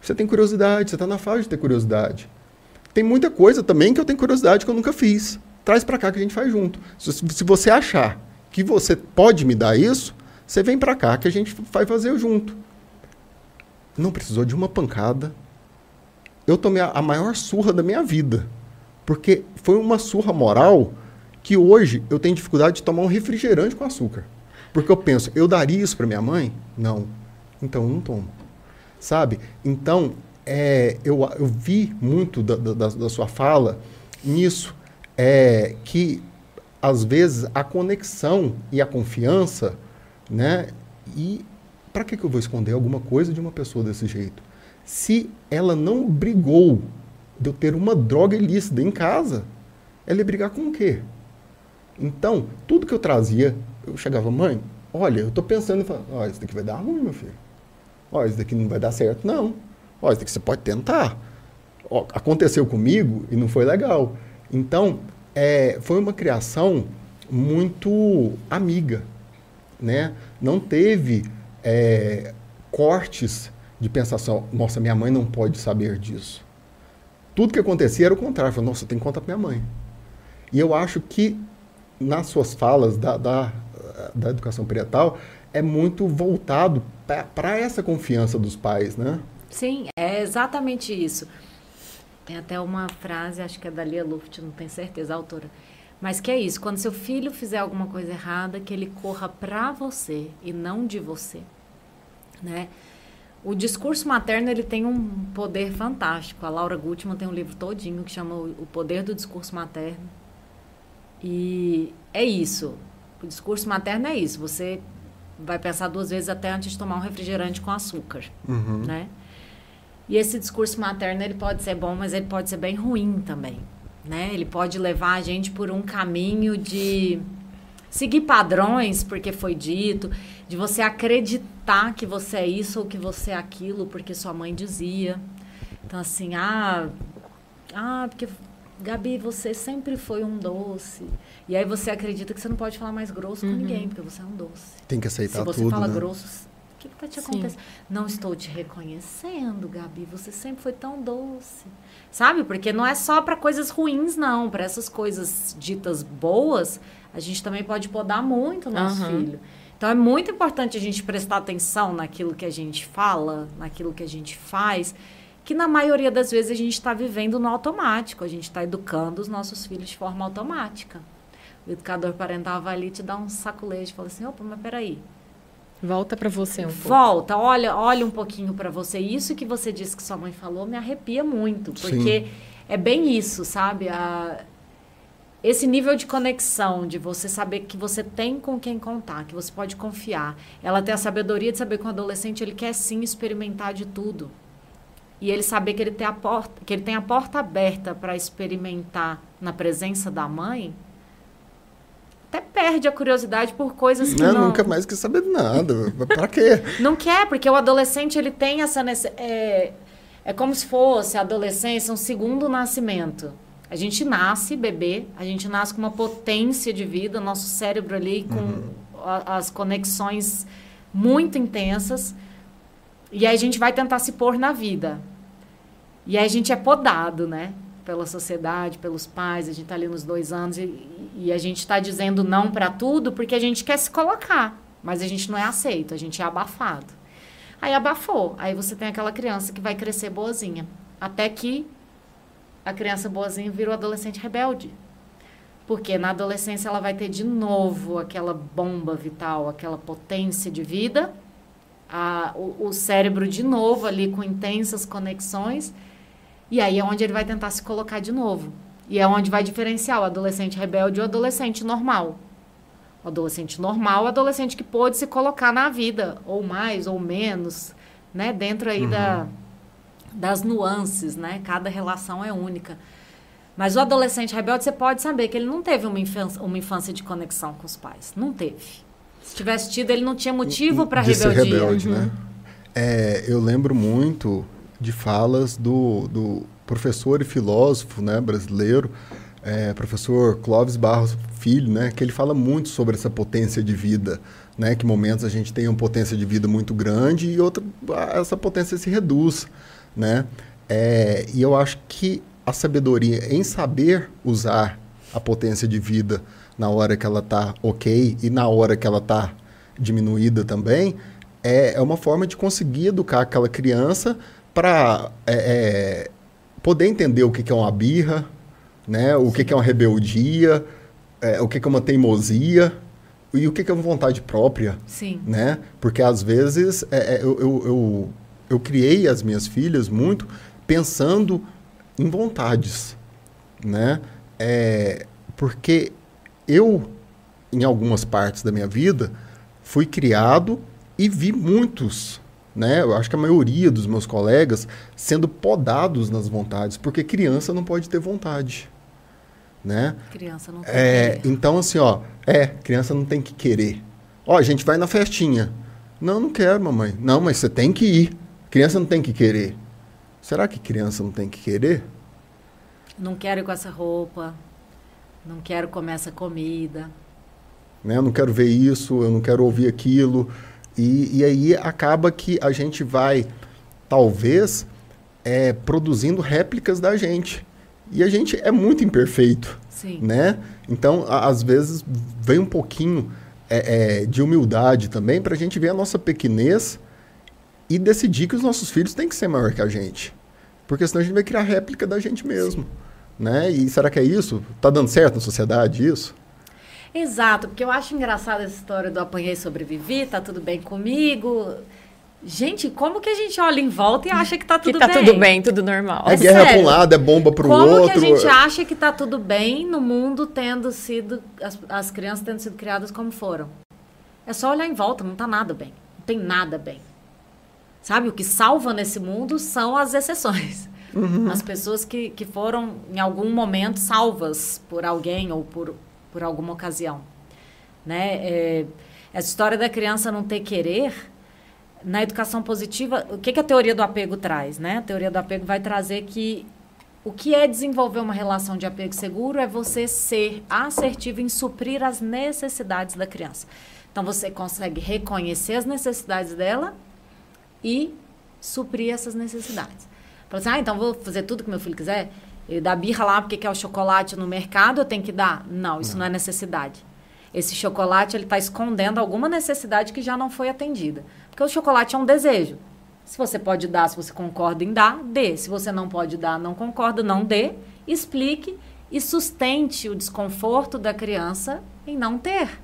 Você tem curiosidade, você está na fase de ter curiosidade. Tem muita coisa também que eu tenho curiosidade que eu nunca fiz. Traz para cá que a gente faz junto. Se, se, você achar que você pode me dar isso, você vem para cá que a gente vai fazer junto. Não precisou de uma pancada. Eu tomei a, a maior surra da minha vida. Porque foi uma surra moral que hoje eu tenho dificuldade de tomar um refrigerante com açúcar. Porque eu penso, eu daria isso para minha mãe? Não. Então eu não tomo. Sabe? Então, é, eu, eu vi muito da, da, da sua fala nisso, é, que às vezes a conexão e a confiança, né? E para que, que eu vou esconder alguma coisa de uma pessoa desse jeito? Se ela não brigou de eu ter uma droga ilícita em casa, ela ia brigar com o quê? Então, tudo que eu trazia, eu chegava, mãe, olha, eu estou pensando, olha, isso daqui vai dar ruim, meu filho. Olha, isso daqui não vai dar certo, não. Olha, isso daqui você pode tentar. Ó, aconteceu comigo e não foi legal. Então, é, foi uma criação muito amiga, né? Não teve é, cortes de pensação, nossa, minha mãe não pode saber disso. Tudo que acontecia era o contrário. Falei, nossa, eu tenho que contar para minha mãe. E eu acho que nas suas falas da, da, da educação parental é muito voltado para essa confiança dos pais, né? Sim, é exatamente isso. Tem até uma frase, acho que é da Lia Luft, não tenho certeza, a autora. Mas que é isso, quando seu filho fizer alguma coisa errada, que ele corra para você e não de você, né? O discurso materno ele tem um poder fantástico. A Laura Gutman tem um livro todinho que chama O Poder do Discurso Materno. E é isso. O discurso materno é isso. Você vai pensar duas vezes até antes de tomar um refrigerante com açúcar, uhum. né? E esse discurso materno ele pode ser bom, mas ele pode ser bem ruim também, né? Ele pode levar a gente por um caminho de seguir padrões porque foi dito, de você acreditar que você é isso ou que você é aquilo porque sua mãe dizia. Então assim, ah, ah, porque Gabi, você sempre foi um doce. E aí você acredita que você não pode falar mais grosso uhum. com ninguém, porque você é um doce. Tem que aceitar tudo, Se você fala né? grosso, o que está te acontecendo? Não estou te reconhecendo, Gabi. Você sempre foi tão doce. Sabe? Porque não é só para coisas ruins, não. Para essas coisas ditas boas, a gente também pode podar muito o nosso uhum. filho. Então é muito importante a gente prestar atenção naquilo que a gente fala, naquilo que a gente faz que na maioria das vezes a gente está vivendo no automático, a gente está educando os nossos filhos de forma automática. O educador parental vai ali te dar um saculejo e fala assim, opa, mas peraí. Volta para você um pouco. Volta, olha, olha um pouquinho para você. Isso que você disse que sua mãe falou me arrepia muito, porque Sim. é bem isso, sabe? A, esse nível de conexão, de você saber que você tem com quem contar, que você pode confiar. Ela tem a sabedoria de saber que o adolescente ele quer sim experimentar de tudo e ele saber que ele tem a porta, que ele tem a porta aberta para experimentar na presença da mãe, até perde a curiosidade por coisas que não... não... nunca mais quer saber de nada. pra quê? Não quer, porque o adolescente, ele tem essa... É, é como se fosse a adolescência um segundo nascimento. A gente nasce bebê, a gente nasce com uma potência de vida, nosso cérebro ali com uhum. a, as conexões muito intensas. E aí a gente vai tentar se pôr na vida. E aí a gente é podado, né? Pela sociedade, pelos pais, a gente tá ali nos dois anos e, e a gente está dizendo não para tudo porque a gente quer se colocar, mas a gente não é aceito, a gente é abafado. Aí abafou, aí você tem aquela criança que vai crescer boazinha, até que a criança boazinha vira o adolescente rebelde. Porque na adolescência ela vai ter de novo aquela bomba vital, aquela potência de vida, a, o, o cérebro de novo ali com intensas conexões, e aí é onde ele vai tentar se colocar de novo. E é onde vai diferenciar o adolescente rebelde e o adolescente normal. O adolescente normal, o adolescente que pôde se colocar na vida, ou mais ou menos, né, dentro aí uhum. da das nuances, né? Cada relação é única. Mas o adolescente rebelde, você pode saber que ele não teve uma infância, uma infância de conexão com os pais. Não teve. Se tivesse tido, ele não tinha motivo para rebeldia. rebelde, né? uhum. né? É, eu lembro muito de falas do, do professor e filósofo né, brasileiro, é, professor Clóvis Barros Filho, né, que ele fala muito sobre essa potência de vida, né, que momentos a gente tem uma potência de vida muito grande e outra essa potência se reduz né? É, e eu acho que a sabedoria em saber usar a potência de vida na hora que ela está ok e na hora que ela está diminuída também é, é uma forma de conseguir educar aquela criança para é, é, poder entender o que, que é uma birra, né? o que, que é uma rebeldia, é, o que, que é uma teimosia e o que, que é uma vontade própria. Sim. Né? Porque às vezes é, é, eu, eu, eu eu criei as minhas filhas muito pensando em vontades, né? É, porque eu, em algumas partes da minha vida, fui criado e vi muitos, né? Eu acho que a maioria dos meus colegas sendo podados nas vontades, porque criança não pode ter vontade, né? Criança não tem é, Então, assim, ó, é, criança não tem que querer. Ó, a gente vai na festinha. Não, não quero, mamãe. Não, mas você tem que ir. Criança não tem que querer. Será que criança não tem que querer? Não quero ir com essa roupa. Não quero comer essa comida. Né? Eu não quero ver isso, eu não quero ouvir aquilo. E, e aí acaba que a gente vai, talvez, é, produzindo réplicas da gente. E a gente é muito imperfeito. Sim. Né? Então, a, às vezes, vem um pouquinho é, é, de humildade também para a gente ver a nossa pequenez e decidir que os nossos filhos têm que ser maior que a gente. Porque senão a gente vai criar réplica da gente mesmo. Né? E será que é isso? Tá dando certo na sociedade isso? Exato, porque eu acho engraçada essa história do apanhei e sobrevivi, tá tudo bem comigo. Gente, como que a gente olha em volta e acha que tá tudo que tá bem? tudo bem, tudo normal. É, é guerra para um lado, é bomba para o outro. Como que a gente acha que tá tudo bem no mundo tendo sido as, as crianças tendo sido criadas como foram? É só olhar em volta, não tá nada bem. Não tem nada bem. Sabe? O que salva nesse mundo são as exceções. Uhum. As pessoas que, que foram, em algum momento, salvas por alguém ou por, por alguma ocasião. Né? É, essa história da criança não ter querer, na educação positiva, o que, que a teoria do apego traz? Né? A teoria do apego vai trazer que o que é desenvolver uma relação de apego seguro é você ser assertivo em suprir as necessidades da criança. Então, você consegue reconhecer as necessidades dela e suprir essas necessidades. Falou assim, ah, então vou fazer tudo que meu filho quiser? Ele dá birra lá porque quer o chocolate no mercado, eu tenho que dar? Não, isso não, não é necessidade. Esse chocolate, ele está escondendo alguma necessidade que já não foi atendida. Porque o chocolate é um desejo. Se você pode dar, se você concorda em dar, dê. Se você não pode dar, não concorda, não dê. Explique e sustente o desconforto da criança em não ter.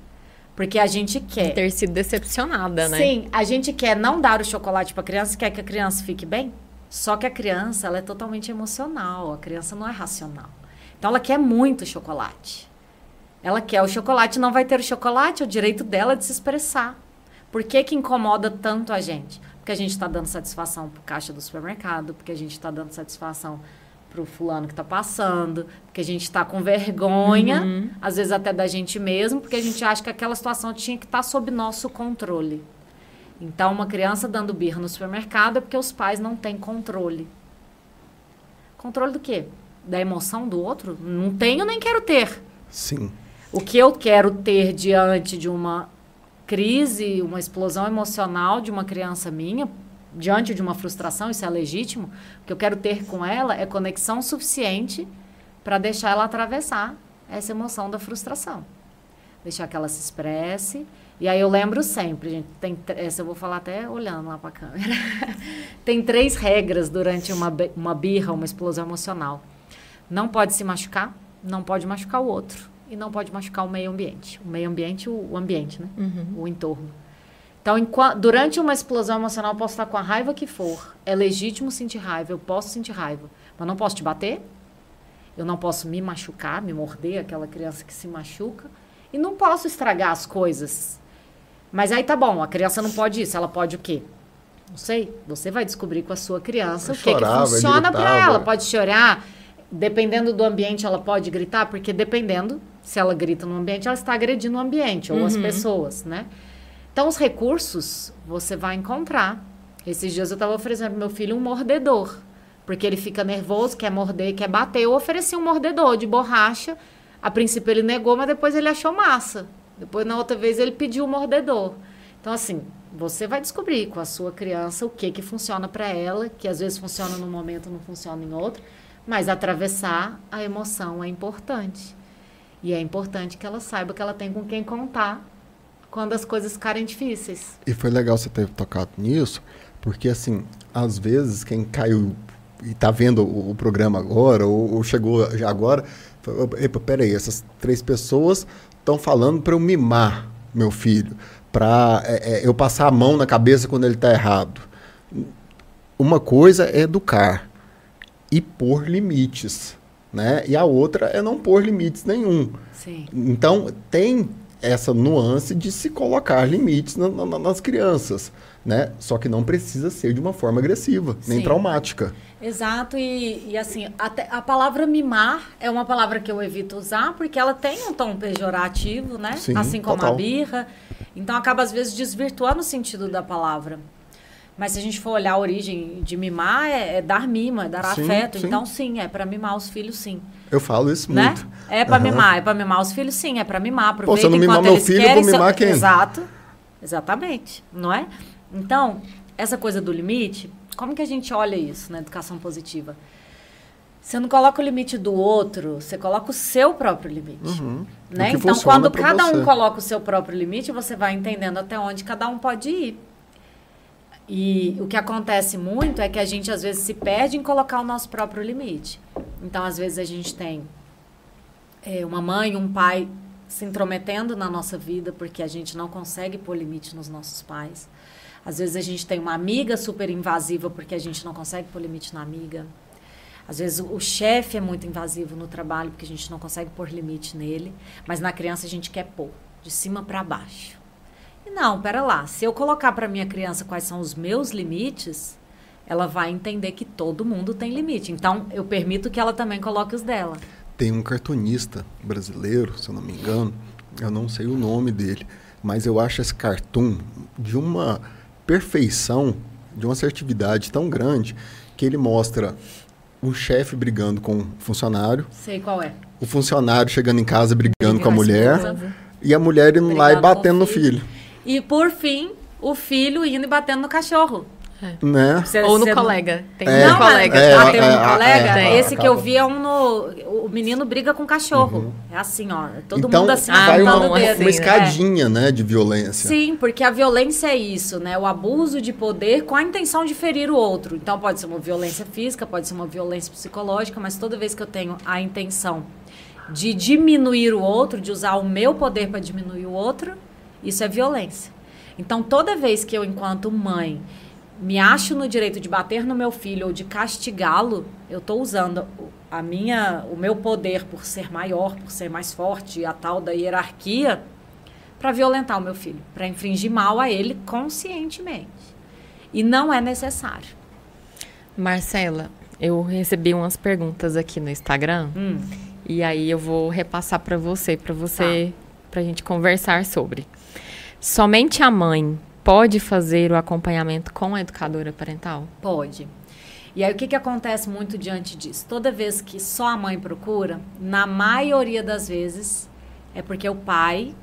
Porque a gente quer. Ter sido decepcionada, né? Sim, a gente quer não dar o chocolate para a criança, quer que a criança fique bem. Só que a criança, ela é totalmente emocional, a criança não é racional. Então ela quer muito chocolate. Ela quer o chocolate, não vai ter o chocolate, é o direito dela de se expressar. Por que, que incomoda tanto a gente? Porque a gente está dando satisfação para o caixa do supermercado, porque a gente está dando satisfação pro fulano que está passando, porque a gente está com vergonha, uhum. às vezes até da gente mesmo, porque a gente acha que aquela situação tinha que estar tá sob nosso controle. Então, uma criança dando birra no supermercado é porque os pais não têm controle. Controle do quê? Da emoção do outro? Não tenho nem quero ter. Sim. O que eu quero ter diante de uma crise, uma explosão emocional de uma criança minha, diante de uma frustração, isso é legítimo, o que eu quero ter com ela é conexão suficiente para deixar ela atravessar essa emoção da frustração. Deixar que ela se expresse. E aí eu lembro sempre, gente, tem, essa eu vou falar até olhando lá para a câmera. tem três regras durante uma, uma birra, uma explosão emocional. Não pode se machucar, não pode machucar o outro e não pode machucar o meio ambiente. O meio ambiente, o, o ambiente, né? Uhum. O entorno. Então, durante uma explosão emocional, eu posso estar com a raiva que for. É legítimo sentir raiva, eu posso sentir raiva. Mas não posso te bater, eu não posso me machucar, me morder, aquela criança que se machuca. E não posso estragar as coisas. Mas aí tá bom, a criança não pode isso, ela pode o quê? Não sei, você vai descobrir com a sua criança o que, que funciona para ela. Pode chorar, dependendo do ambiente, ela pode gritar, porque dependendo, se ela grita no ambiente, ela está agredindo o ambiente ou uhum. as pessoas, né? Então, os recursos você vai encontrar. Esses dias eu estava oferecendo para meu filho um mordedor, porque ele fica nervoso, quer morder, quer bater. Eu ofereci um mordedor de borracha. A princípio ele negou, mas depois ele achou massa. Depois, na outra vez, ele pediu o mordedor. Então, assim, você vai descobrir com a sua criança o que, que funciona para ela, que às vezes funciona num momento, não funciona em outro. Mas atravessar a emoção é importante. E é importante que ela saiba que ela tem com quem contar quando as coisas ficarem difíceis. E foi legal você ter tocado nisso, porque assim, às vezes quem caiu e está vendo o, o, programa agora, ou, ou, chegou já agora, fala, peraí, essas três pessoas estão falando para eu mimar meu filho, para é, é, eu passar a mão na cabeça quando ele está errado. Uma coisa é educar e pôr limites, né? E a outra é não pôr limites nenhum. Sim. Então tem essa nuance de se colocar limites na, na, nas crianças, né? Só que não precisa ser de uma forma agressiva, Sim. nem traumática. Exato, e, e assim, até a palavra mimar é uma palavra que eu evito usar porque ela tem um tom pejorativo, né? Sim, assim como total. a birra. Então acaba às vezes desvirtuando o sentido da palavra. Mas se a gente for olhar a origem de mimar, é, é dar mima, é dar sim, afeto. Sim. Então, sim, é para mimar os filhos, sim. Eu falo isso né? muito. É para uhum. mimar, é para mimar os filhos, sim, é para mimar. Aproveita Pô, se eu não mimar meu filho, querem, vou mimar quem? Exato, exatamente, não é? Então, essa coisa do limite, como que a gente olha isso na educação positiva? Você não coloca o limite do outro, você coloca o seu próprio limite. Uhum. Né? Então, quando cada você. um coloca o seu próprio limite, você vai entendendo até onde cada um pode ir. E o que acontece muito é que a gente às vezes se perde em colocar o nosso próprio limite. Então, às vezes a gente tem é, uma mãe, um pai se intrometendo na nossa vida porque a gente não consegue pôr limite nos nossos pais. Às vezes a gente tem uma amiga super invasiva porque a gente não consegue pôr limite na amiga. Às vezes o chefe é muito invasivo no trabalho porque a gente não consegue pôr limite nele, mas na criança a gente quer pôr de cima para baixo. Não, pera lá. Se eu colocar para minha criança quais são os meus limites, ela vai entender que todo mundo tem limite. Então, eu permito que ela também coloque os dela. Tem um cartunista brasileiro, se eu não me engano, eu não sei o nome dele, mas eu acho esse cartoon de uma perfeição, de uma assertividade tão grande, que ele mostra o chefe brigando com o funcionário. Sei qual é. O funcionário chegando em casa brigando com a mulher. E a mulher indo lá e batendo no filho. E por fim, o filho indo e batendo no cachorro. É. Né? Ou no colega. Tem é, um colega. É, ah, tem um é, colega? É, Esse que eu vi é um no. O menino briga com o cachorro. Uhum. É assim, ó. Todo então, mundo assim, vai uma, uma, assim, uma escadinha, né? né? de violência. Sim, porque a violência é isso, né? O abuso de poder com a intenção de ferir o outro. Então pode ser uma violência física, pode ser uma violência psicológica, mas toda vez que eu tenho a intenção de diminuir o outro, de usar o meu poder para diminuir o outro, isso é violência. Então, toda vez que eu, enquanto mãe, me acho no direito de bater no meu filho ou de castigá-lo, eu estou usando a minha, o meu poder por ser maior, por ser mais forte, a tal da hierarquia, para violentar o meu filho, para infringir mal a ele conscientemente. E não é necessário. Marcela, Eu recebi umas perguntas aqui no Instagram. Hum. E aí eu vou repassar para você, para você, tá. para a gente conversar sobre. Somente a mãe pode fazer o acompanhamento com a educadora parental? Pode. E aí o que, que acontece muito diante disso? Toda vez que só a mãe procura, na maioria das vezes, é porque o pai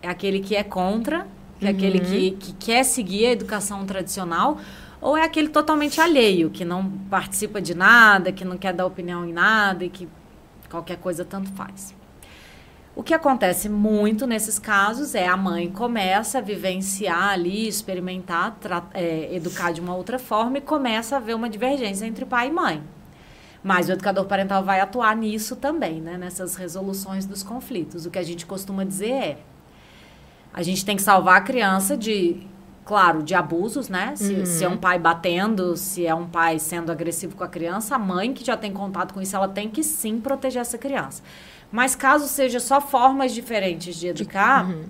é aquele que é contra, que é aquele uhum. que, que quer seguir a educação tradicional, ou é aquele totalmente alheio, que não participa de nada, que não quer dar opinião em nada e que qualquer coisa tanto faz. O que acontece muito nesses casos é a mãe começa a vivenciar ali, experimentar, é, educar de uma outra forma e começa a ver uma divergência entre pai e mãe. Mas o educador parental vai atuar nisso também, né? nessas resoluções dos conflitos. O que a gente costuma dizer é: a gente tem que salvar a criança de, claro, de abusos, né? Se, uhum. se, é um pai batendo, se é um pai sendo agressivo com a criança, a mãe que já tem contato com isso, ela tem que sim proteger essa criança. Mas caso seja só formas diferentes de educar, uhum.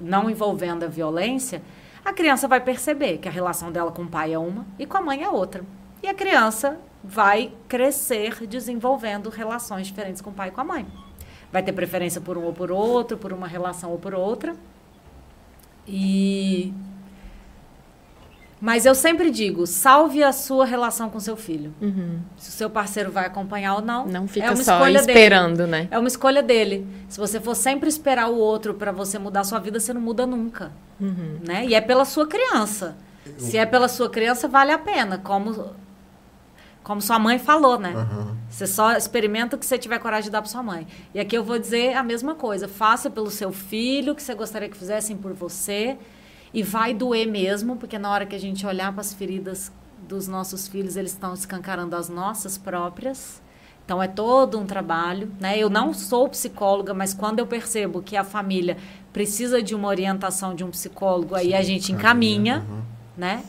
não envolvendo a violência, a criança vai perceber que a relação dela com o pai é uma e com a mãe é outra. E a criança vai crescer desenvolvendo relações diferentes com o pai e com a mãe. Vai ter preferência por um ou por outro, por uma relação ou por outra. E mas eu sempre digo, salve a sua relação com seu filho. Uhum. Se o seu parceiro vai acompanhar ou não. Não fica é só esperando, dele. né? É uma escolha dele. Se você for sempre esperar o outro para você mudar a sua vida, você não muda nunca. Uhum. Né? E é pela sua criança. Se é pela sua criança, vale a pena. Como, como sua mãe falou, né? Uhum. Você só experimenta o que você tiver coragem de dar para sua mãe. E aqui eu vou dizer a mesma coisa. Faça pelo seu filho o que você gostaria que fizessem por você. E vai doer mesmo, porque na hora que a gente olhar para as feridas dos nossos filhos, eles estão escancarando as nossas próprias. Então é todo um trabalho, né? Eu não sou psicóloga, mas quando eu percebo que a família precisa de uma orientação de um psicólogo, aí a gente encaminha, uhum. né?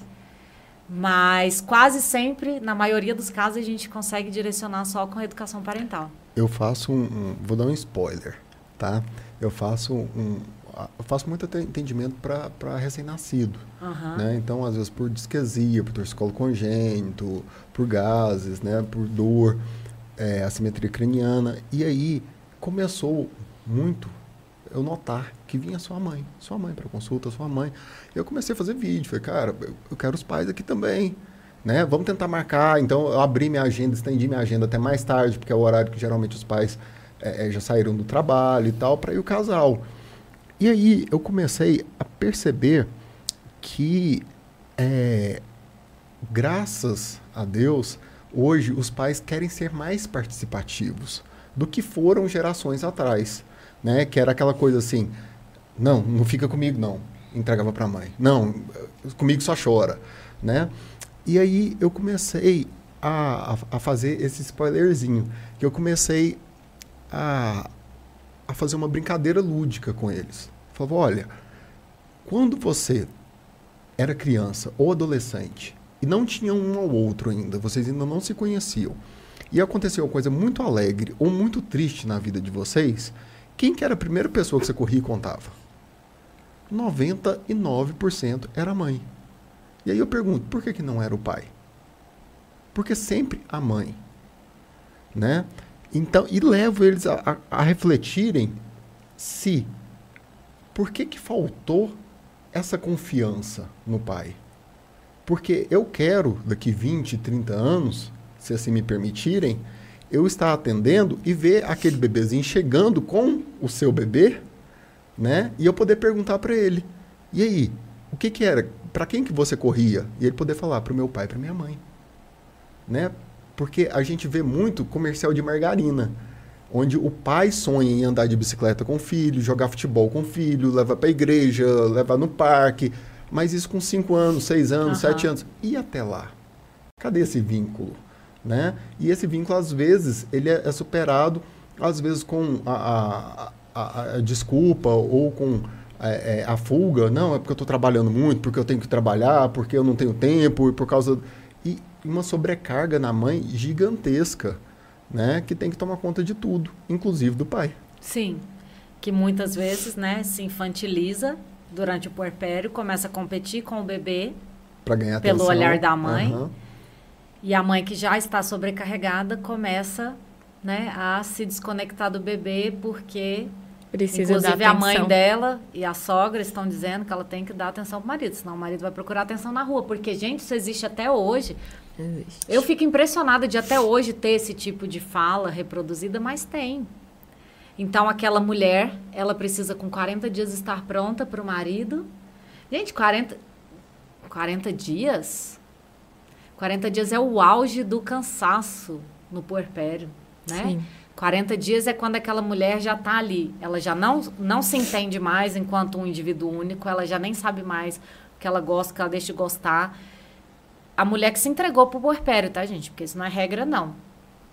Mas quase sempre, na maioria dos casos, a gente consegue direcionar só com a educação parental. Eu faço um, um vou dar um spoiler, tá? Eu faço um, eu faço muito atendimento para recém-nascido. Uhum. Né? Então, às vezes, por disquesia, por torcicolo congênito, por gases, né? por dor, é, assimetria craniana. E aí começou muito eu notar que vinha sua mãe, sua mãe para consulta, sua mãe. Eu comecei a fazer vídeo, falei, cara, eu quero os pais aqui também, né? Vamos tentar marcar. Então eu abri minha agenda, estendi minha agenda até mais tarde, porque é o horário que geralmente os pais é, já saíram do trabalho e tal, para ir o casal. E aí eu comecei a perceber que, é, graças a Deus, hoje os pais querem ser mais participativos do que foram gerações atrás, né? Que era aquela coisa assim, não, não fica comigo não, entregava para a mãe. Não, comigo só chora, né? E aí eu comecei a, a, fazer esse spoilerzinho, que eu comecei a, a fazer uma brincadeira lúdica com eles. Falava, olha, quando você era criança ou adolescente e não tinha um ao outro ainda, vocês ainda não se conheciam, e aconteceu uma coisa muito alegre ou muito triste na vida de vocês, quem que era a primeira pessoa que você corria e contava? 99% era a mãe. E aí eu pergunto, por que, que não era o pai? Porque sempre a mãe. Né? Então, e levo eles a, a, a refletirem se por que, que faltou essa confiança no pai? Porque eu quero, daqui 20, 30 anos, se assim me permitirem, eu estar atendendo e ver aquele bebezinho chegando com o seu bebê, né? E eu poder perguntar para ele: "E aí, o que que era? Para quem que você corria?" E ele poder falar: "Para o meu pai, para minha mãe." Né? Porque a gente vê muito comercial de margarina onde o pai sonha em andar de bicicleta com o filho, jogar futebol com o filho, levar para a igreja, levar no parque, mas isso com 5 anos, 6 anos, 7 uhum. anos. E até lá? Cadê esse vínculo? Né? E esse vínculo, às vezes, ele é, é superado, às vezes com a, a, a, a desculpa ou com é, é, a fuga. Não, é porque eu estou trabalhando muito, porque eu tenho que trabalhar, porque eu não tenho tempo, e por causa... Uma sobrecarga na mãe gigantesca né, que tem que tomar conta de tudo, inclusive do pai. Sim, que muitas vezes, né, se infantiliza durante o puerpério, começa a competir com o bebê para ganhar pelo atenção. olhar da mãe. Uhum. E a mãe que já está sobrecarregada começa né, a se desconectar do bebê porque Precisa inclusive dar a mãe dela e a sogra estão dizendo que ela tem que dar atenção pro marido, senão o marido vai procurar atenção na rua, porque gente, isso existe até hoje. Existe. Eu fico impressionada de até hoje ter esse tipo de fala reproduzida, mas tem. Então, aquela mulher, ela precisa com 40 dias estar pronta para o marido. Gente, 40, 40 dias? 40 dias é o auge do cansaço no puerpério, né? Sim. 40 dias é quando aquela mulher já está ali. Ela já não, não se entende mais enquanto um indivíduo único, ela já nem sabe mais o que ela gosta, o que ela deixa de gostar. A mulher que se entregou pro puerpério, tá, gente? Porque isso não é regra, não.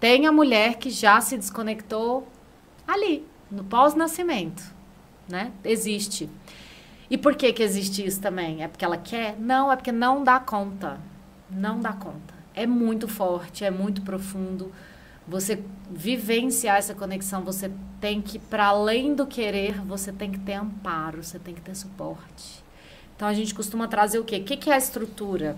Tem a mulher que já se desconectou ali, no pós-nascimento, né? Existe. E por que que existe isso também? É porque ela quer? Não, é porque não dá conta. Não dá conta. É muito forte, é muito profundo. Você vivenciar essa conexão, você tem que, para além do querer, você tem que ter amparo, você tem que ter suporte. Então a gente costuma trazer o quê? O que, que é a estrutura?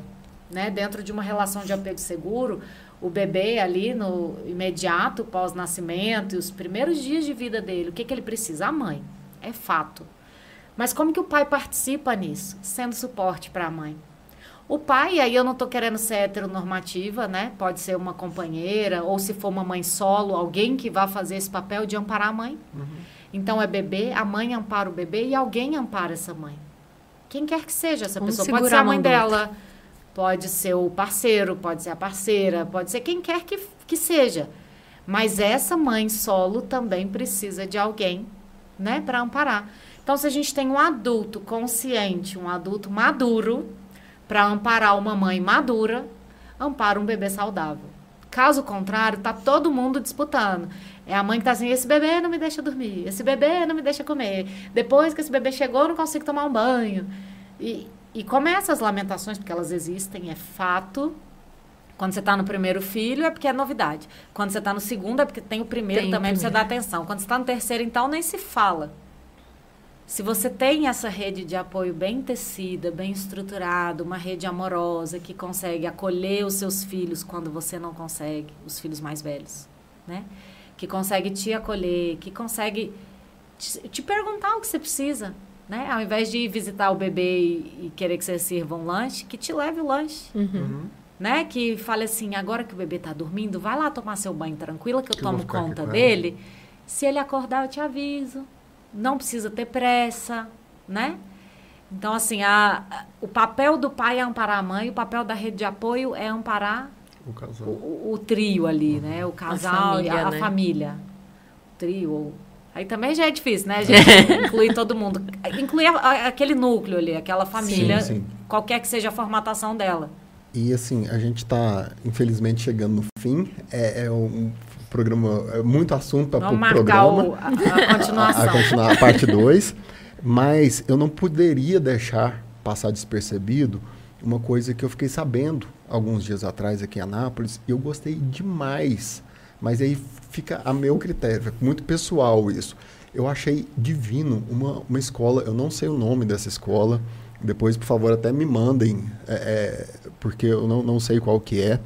Né? Dentro de uma relação de apego seguro, o bebê ali no imediato pós-nascimento e os primeiros dias de vida dele, o que, que ele precisa? A mãe. É fato. Mas como que o pai participa nisso? Sendo suporte para a mãe. O pai, aí eu não estou querendo ser heteronormativa, né? Pode ser uma companheira, ou se for uma mãe solo, alguém que vá fazer esse papel de amparar a mãe. Então é bebê, a mãe ampara o bebê e alguém ampara essa mãe. Quem quer que seja essa Um pessoa. Pode ser a mãe dela, pode ser o parceiro, pode ser a parceira, pode ser quem quer que, que seja. Mas essa mãe solo também precisa de alguém, né, para amparar. Então, se a gente tem um adulto consciente, um adulto maduro, para amparar uma mãe madura, ampara um bebê saudável. Caso contrário, tá todo mundo disputando. É a mãe que tá assim, esse bebê não me deixa dormir, esse bebê não me deixa comer. Depois que esse bebê chegou, eu não consigo tomar um banho. E, e começa as lamentações, porque elas existem, é fato. Quando você está no primeiro filho, é porque é novidade. Quando você está no segundo, é porque tem o primeiro Tem também, pra você dar atenção. Quando você está no terceiro, então, nem se fala. Se você tem essa rede de apoio bem tecida, bem estruturada, uma rede amorosa que consegue acolher os seus filhos quando você não consegue, os filhos mais velhos, né? Que consegue te acolher, que consegue te, te perguntar o que você precisa, né? Ao invés de ir visitar o bebê e, e querer que você sirva um lanche, que te leve o lanche, Uhum. né? Que fale assim, agora que o bebê tá dormindo, vai lá tomar seu banho tranquila que eu Que tomo conta dele. Se ele acordar, eu te aviso. Não precisa ter pressa, né? Então, assim, a, a- o papel do pai é amparar a mãe, o papel da rede de apoio é amparar O casal. o, o- o trio ali, né? O casal e família, a, a né? família. O trio. ou- Aí também já é difícil, né? A gente incluir todo mundo. Incluir a- a- aquele núcleo ali, aquela família, Sim, sim. qualquer que seja a formatação dela. E assim, a gente está, infelizmente, chegando no fim. É, é um programa, é muito assunto para o programa. o- a, a continuação. A, a continuar a parte 2. Mas eu não poderia deixar passar despercebido uma coisa que eu fiquei sabendo alguns dias atrás aqui em Anápolis. E eu gostei demais. Mas aí fica a meu critério, é muito pessoal isso. Eu achei divino uma, uma escola, eu não sei o nome dessa escola. Depois, por favor, até me mandem, é, é, porque eu não, não sei qual que é.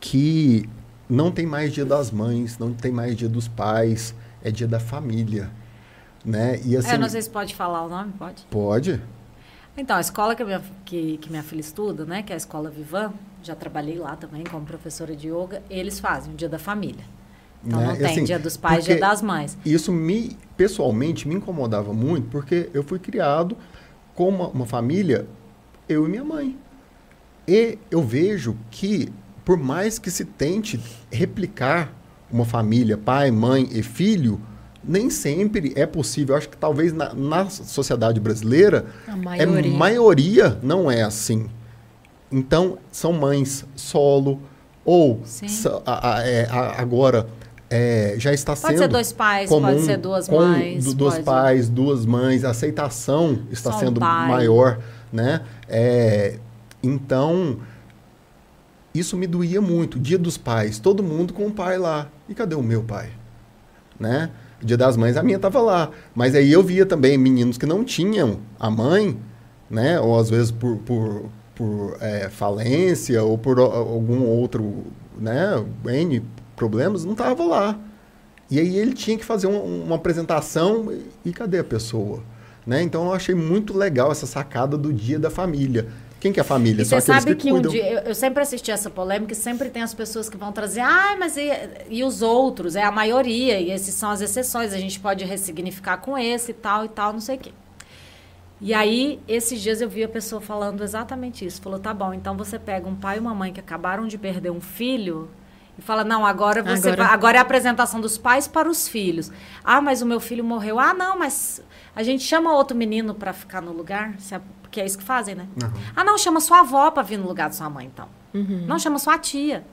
Que não tem mais dia das mães, não tem mais dia dos pais, é dia da família. Né? E assim, É, não sei se pode falar o nome, pode? pode? Então, a escola que, minha, que, que minha filha estuda, né, que é a Escola Vivan, já trabalhei lá também como professora de yoga, eles fazem o dia da família. Então, Né? não tem assim, dia dos pais, dia das mães. Isso me, pessoalmente, me incomodava muito, porque eu fui criado com uma, uma família, eu e minha mãe. E eu vejo que, por mais que se tente replicar uma família, pai, mãe e filho, nem sempre é possível. Eu acho que talvez na, na sociedade brasileira, A é maioria. maioria não é assim. Então, são mães solo, ou a- a- é, a- agora é, já está Pode sendo ser dois pais, comum pode ser duas com mães. du- dois pode- pais, duas mães, a aceitação está Só sendo pai. maior, né? É, então, isso me doía muito. Dia dos pais, todo mundo com o pai lá. E cadê o meu pai? Né? Dia das mães, a minha estava lá. Mas aí eu via também meninos que não tinham a mãe, né? Ou às vezes por, por por é, falência ou por algum outro, né, N problemas, não estava lá. E aí ele tinha que fazer uma, uma apresentação e, e cadê a pessoa? Né? Então eu achei muito legal essa sacada do dia da família. Quem que é a família? E você sabe que, que um dia, eu, eu, sempre assisti essa polêmica e sempre tem as pessoas que vão trazer, ah, mas e, e, os outros? É a maioria, e esses são as exceções, a gente pode ressignificar com esse e tal e tal, não sei o quê. E aí, esses dias eu vi a pessoa falando exatamente isso. Falou, tá bom, então você pega um pai e uma mãe que acabaram de perder um filho e fala, não, agora você agora... Vai, agora é a apresentação dos pais para os filhos. Ah, mas o meu filho morreu. Ah, não, mas a gente chama outro menino para ficar no lugar, porque é isso que fazem, né? Uhum. Ah, não, chama sua avó para vir no lugar de sua mãe, então. Uhum. Não, chama sua tia,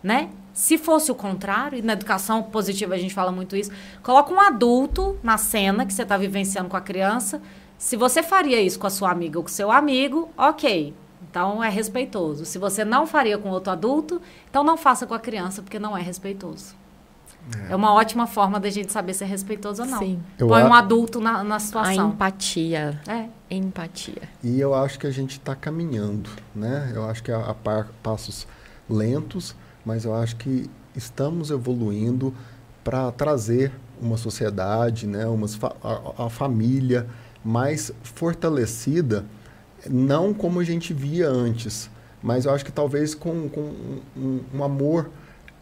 né? Se fosse o contrário, e na educação positiva a gente fala muito isso, coloca um adulto na cena que você está vivenciando com a criança. Se você faria isso com a sua amiga ou com seu amigo, ok. Então é respeitoso. Se você não faria com outro adulto, então não faça com a criança, porque não é respeitoso. É. é uma ótima forma da gente saber se é respeitoso ou não. Sim. Põe um adulto na, na situação. A empatia. É. Empatia. E eu acho que a gente está caminhando, né? Eu acho que a, a par, passos lentos, mas eu acho que estamos evoluindo para trazer uma sociedade, né? Uma, a, a família mais fortalecida, não como a gente via antes, mas eu acho que talvez com, com um, um amor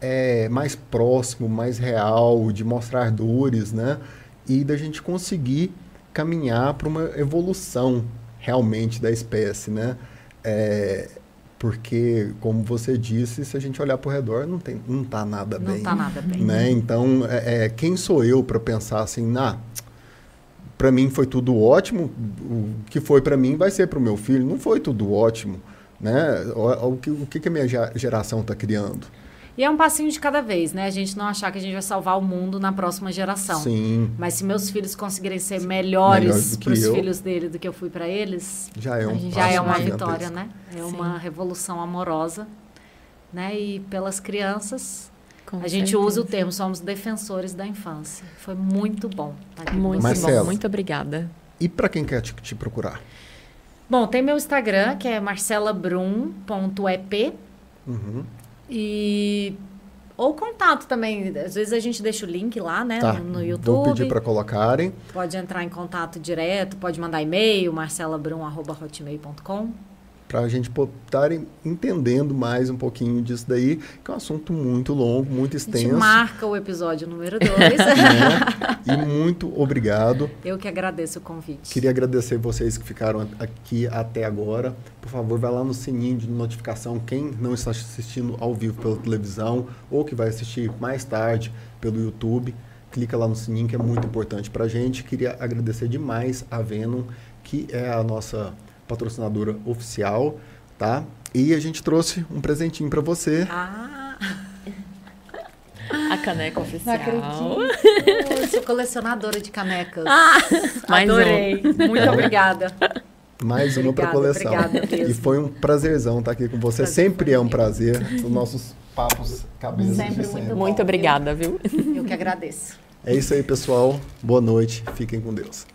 é, mais próximo, mais real, de mostrar dores, né? E da gente conseguir caminhar para uma evolução realmente da espécie, né? É, porque, como você disse, se a gente olhar para o redor, não, tem, não tá nada não bem. Não tá nada bem. Né? Então, é, é quem sou eu para pensar assim, ah, para mim foi tudo ótimo, o que foi para mim vai ser para o meu filho. Não foi tudo ótimo. Né? O, o, que, o que a minha geração está criando? E é um passinho de cada vez, né? A gente não achar que a gente vai salvar o mundo na próxima geração. Sim. Mas se meus filhos conseguirem ser melhores para os filhos dele do que eu fui para eles, já é, um já é uma vitória, né? É Sim. uma revolução amorosa, né? E pelas crianças, Com a gente certeza. usa o termo somos defensores da infância. Foi muito bom. Tá muito Marcelo, bom. Muito obrigada. E para quem quer te, te procurar? Bom, tem meu Instagram, que é marcelabrum.ep. Uhum. E ou contato também. Às vezes a gente deixa o link lá, né, tá. no, no YouTube. Vou pedir para colocarem. Pode entrar em contato direto, pode mandar e-mail, marcelabrum@hotmail.com para a gente estarem entendendo mais um pouquinho disso daí, que é um assunto muito longo, muito extenso. A gente marca o episódio número 2. né? E muito obrigado. Eu que agradeço o convite. Queria agradecer vocês que ficaram aqui até agora. Por favor, vai lá no sininho de notificação, quem não está assistindo ao vivo pela televisão ou que vai assistir mais tarde pelo YouTube. Clica lá no sininho que é muito importante para a gente. Queria agradecer demais a Venom, que é a nossa patrocinadora oficial, tá? E a gente trouxe um presentinho para você. Ah! A caneca oficial. Não Eu sou colecionadora de canecas. Ah, Adorei. Um. Muito obrigada. Mais uma para coleção. Obrigada E foi um prazerzão estar aqui com você. Prazer sempre é um prazer. Os nossos papos cabeças sempre muito sempre. Muito obrigada, viu? Eu que agradeço. É isso aí, pessoal. Boa noite. Fiquem com Deus.